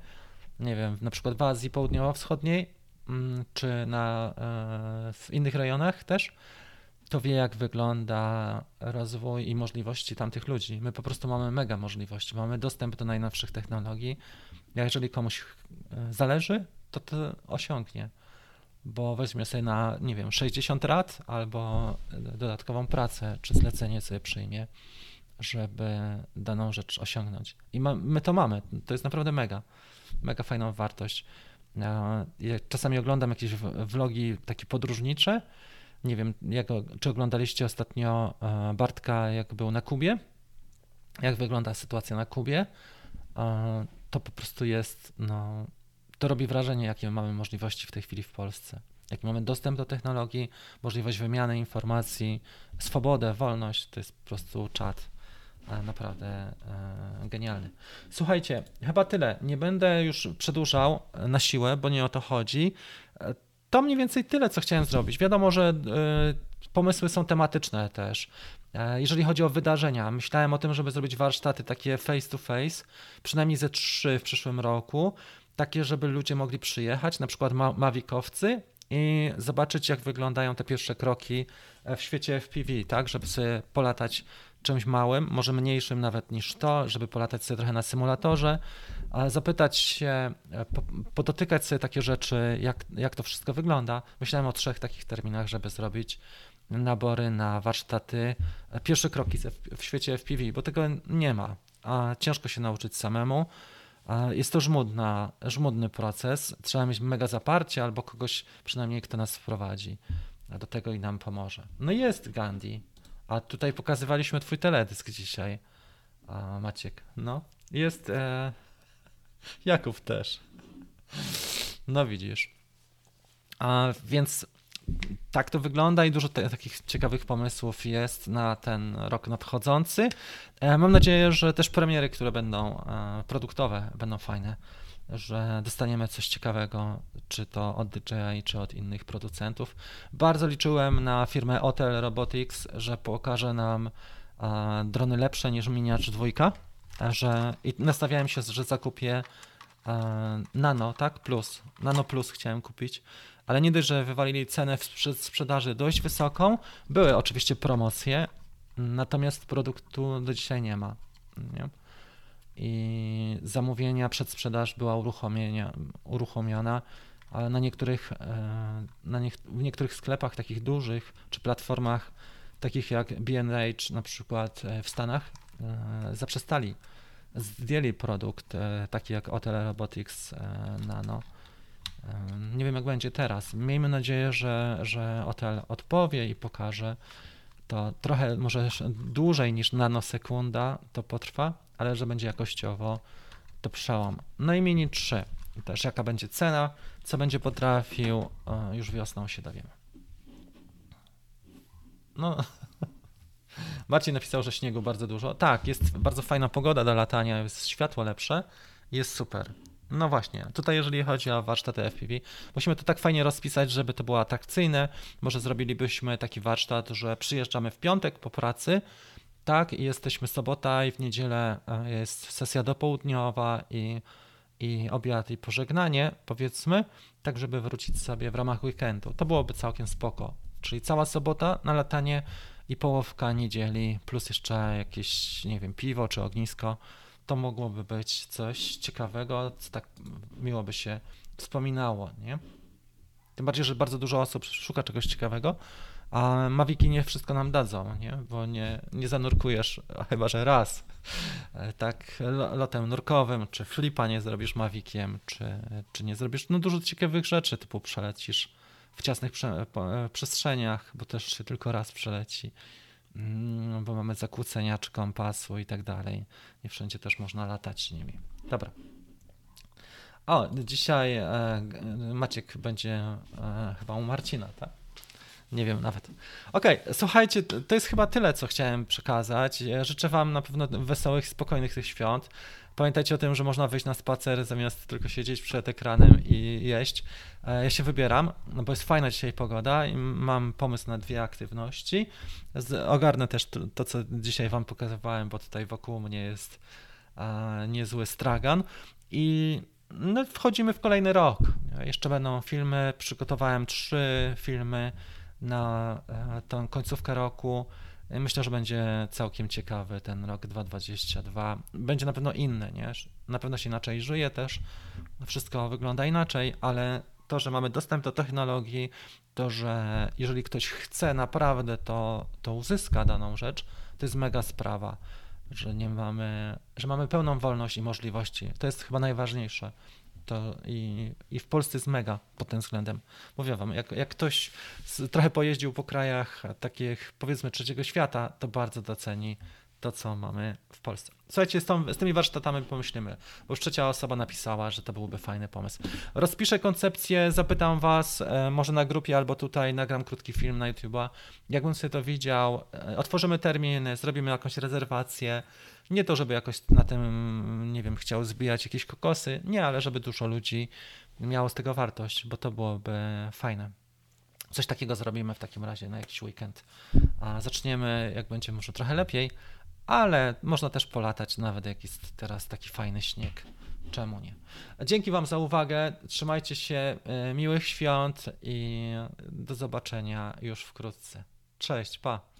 nie wiem, na przykład w Azji Południowo-Wschodniej, mm, czy na, e, w innych rejonach też, to wie, jak wygląda rozwój i możliwości tamtych ludzi. My po prostu mamy mega możliwości, mamy dostęp do najnowszych technologii. Jeżeli komuś e, zależy, to to osiągnie bo weźmie sobie na, nie wiem, 60 lat albo dodatkową pracę czy zlecenie sobie przyjmie, żeby daną rzecz osiągnąć. I ma, my to mamy. To jest naprawdę mega, mega fajną wartość. Ja czasami oglądam jakieś vlogi takie podróżnicze. Nie wiem, jak, czy oglądaliście ostatnio e, Bartka, jak był na Kubie? Jak wygląda sytuacja na Kubie? E, to po prostu jest no, to robi wrażenie, jakie mamy możliwości w tej chwili w Polsce. Jaki mamy dostęp do technologii, możliwość wymiany informacji, swobodę, wolność, to jest po prostu czat naprawdę e, genialny. Słuchajcie, chyba tyle. Nie będę już przedłużał na siłę, bo nie o to chodzi. E, to mniej więcej tyle, co chciałem zrobić. Wiadomo, że e, pomysły są tematyczne też. Jeżeli chodzi o wydarzenia, myślałem o tym, żeby zrobić warsztaty takie face to face, przynajmniej ze trzy w przyszłym roku takie, żeby ludzie mogli przyjechać, na przykład ma Mavicowcy i zobaczyć, jak wyglądają te pierwsze kroki w świecie FPV, tak, żeby sobie polatać czymś małym, może mniejszym nawet niż to, żeby polatać sobie trochę na symulatorze, zapytać się, podotykać sobie takie rzeczy, jak, jak to wszystko wygląda. Myślałem o trzech takich terminach, żeby zrobić nabory na warsztaty, pierwsze kroki w świecie FPV, bo tego nie ma, a ciężko się nauczyć samemu. Jest to żmudna, żmudny proces. Trzeba mieć mega zaparcie albo kogoś przynajmniej, kto nas wprowadzi do tego i nam pomoże. No jest Gandhi. A tutaj pokazywaliśmy twój teledysk dzisiaj. A Maciek, no. Jest e... Jakub też. No widzisz. A więc tak to wygląda i dużo te, takich ciekawych pomysłów jest na ten rok nadchodzący. E, mam nadzieję, że też premiery, które będą e, produktowe, będą fajne, że dostaniemy coś ciekawego, czy to od DJI, czy od innych producentów. Bardzo liczyłem na firmę Hotel Robotics, że pokaże nam drony lepsze niż Miniacz 2, że i nastawiałem się, że zakupię Nano, tak? Plus. Nano Plus chciałem kupić ale nie dość, że wywalili cenę w sprzedaży dość wysoką, były oczywiście promocje, natomiast produktu do dzisiaj nie ma. Nie? I zamówienia, przedsprzedaż była uruchomiona, ale na niektórych, e, na nie, w niektórych sklepach takich dużych, czy platformach takich jak B&H na przykład e, w Stanach e, zaprzestali, zdjęli produkt taki jak Hotel Robotics Nano nie wiem, jak będzie teraz. Miejmy nadzieję, że, że hotel odpowie i pokaże. To trochę, może dłużej niż nanosekunda to potrwa, ale że będzie jakościowo to przełom. No i Mini 3. Też jaka będzie cena, co będzie potrafił, już wiosną się dowiemy. No, Marcin napisał, że śniegu bardzo dużo. Tak, jest bardzo fajna pogoda do latania, jest światło lepsze, jest super. No właśnie, tutaj jeżeli chodzi o warsztaty FPV, musimy to tak fajnie rozpisać, żeby to było atrakcyjne. Może zrobilibyśmy taki warsztat, że przyjeżdżamy w piątek po pracy, tak, i jesteśmy sobota i w niedzielę e, jest sesja dopołudniowa i, i obiad i pożegnanie, powiedzmy, tak żeby wrócić sobie w ramach weekendu. To byłoby całkiem spoko. Czyli cała sobota na latanie i połowka niedzieli, plus jeszcze jakieś, nie wiem, piwo czy ognisko to mogłoby być coś ciekawego, co tak miło by się wspominało, nie? Tym bardziej, że bardzo dużo osób szuka czegoś ciekawego, a Maviki nie wszystko nam dadzą, nie? Bo nie, nie zanurkujesz, chyba że raz, e, tak lotem nurkowym, czy flipa nie zrobisz Mavikiem, czy, czy nie zrobisz, no dużo ciekawych rzeczy, typu przelecisz w ciasnych prze, przestrzeniach, bo też się tylko raz przeleci. Mm, bo mamy zakłócenia czy kompasu i tak dalej. Nie wszędzie też można latać nimi. Dobra. O, dzisiaj e, Maciek będzie e, chyba u Marcina, tak? Nie wiem nawet. Okej, okay, słuchajcie, to jest chyba tyle, co chciałem przekazać. Życzę Wam na pewno wesołych, spokojnych tych świąt. Pamiętajcie o tym, że można wyjść na spacer zamiast tylko siedzieć przed ekranem i jeść. E, ja się wybieram, no bo jest fajna dzisiaj pogoda i mam pomysł na dwie aktywności. Ogarnę też to, to co dzisiaj Wam pokazywałem, bo tutaj wokół mnie jest niezły stragan. I no, wchodzimy w kolejny rok. Jeszcze będą filmy, przygotowałem trzy filmy na e, tę końcówkę roku. Myślę, że będzie całkiem ciekawy ten rok 2022. Będzie na pewno inny, nie? Na pewno się inaczej żyje też. Wszystko wygląda inaczej, ale to, że mamy dostęp do technologii, to, że jeżeli ktoś chce naprawdę, to, to uzyska daną rzecz, to jest mega sprawa, że nie mamy, że mamy pełną wolność i możliwości. To jest chyba najważniejsze to i, i w Polsce jest mega pod tym względem. Mówię wam, jak, jak ktoś z, trochę pojeździł po krajach takich powiedzmy trzeciego świata, to bardzo doceni to, co mamy w Polsce. Słuchajcie, z, tą, z, tymi warsztatami pomyślimy, bo już trzecia osoba napisała, że to byłby fajny pomysł. Rozpiszę koncepcję, zapytam was, e, może na grupie albo tutaj nagram krótki film na YouTube'a, jakbym sobie to widział, e, otworzymy terminy, zrobimy jakąś rezerwację, nie to, żeby jakoś na tym, nie wiem, chciał zbijać jakieś kokosy, nie, ale żeby dużo ludzi miało z tego wartość, bo to byłoby fajne. Coś takiego zrobimy w takim razie na jakiś weekend. A zaczniemy, jak będzie może trochę lepiej, ale można też polatać, nawet jak jest teraz taki fajny śnieg. Czemu nie? Dzięki Wam za uwagę. Trzymajcie się, e, miłych świąt i do zobaczenia już wkrótce. Cześć, pa.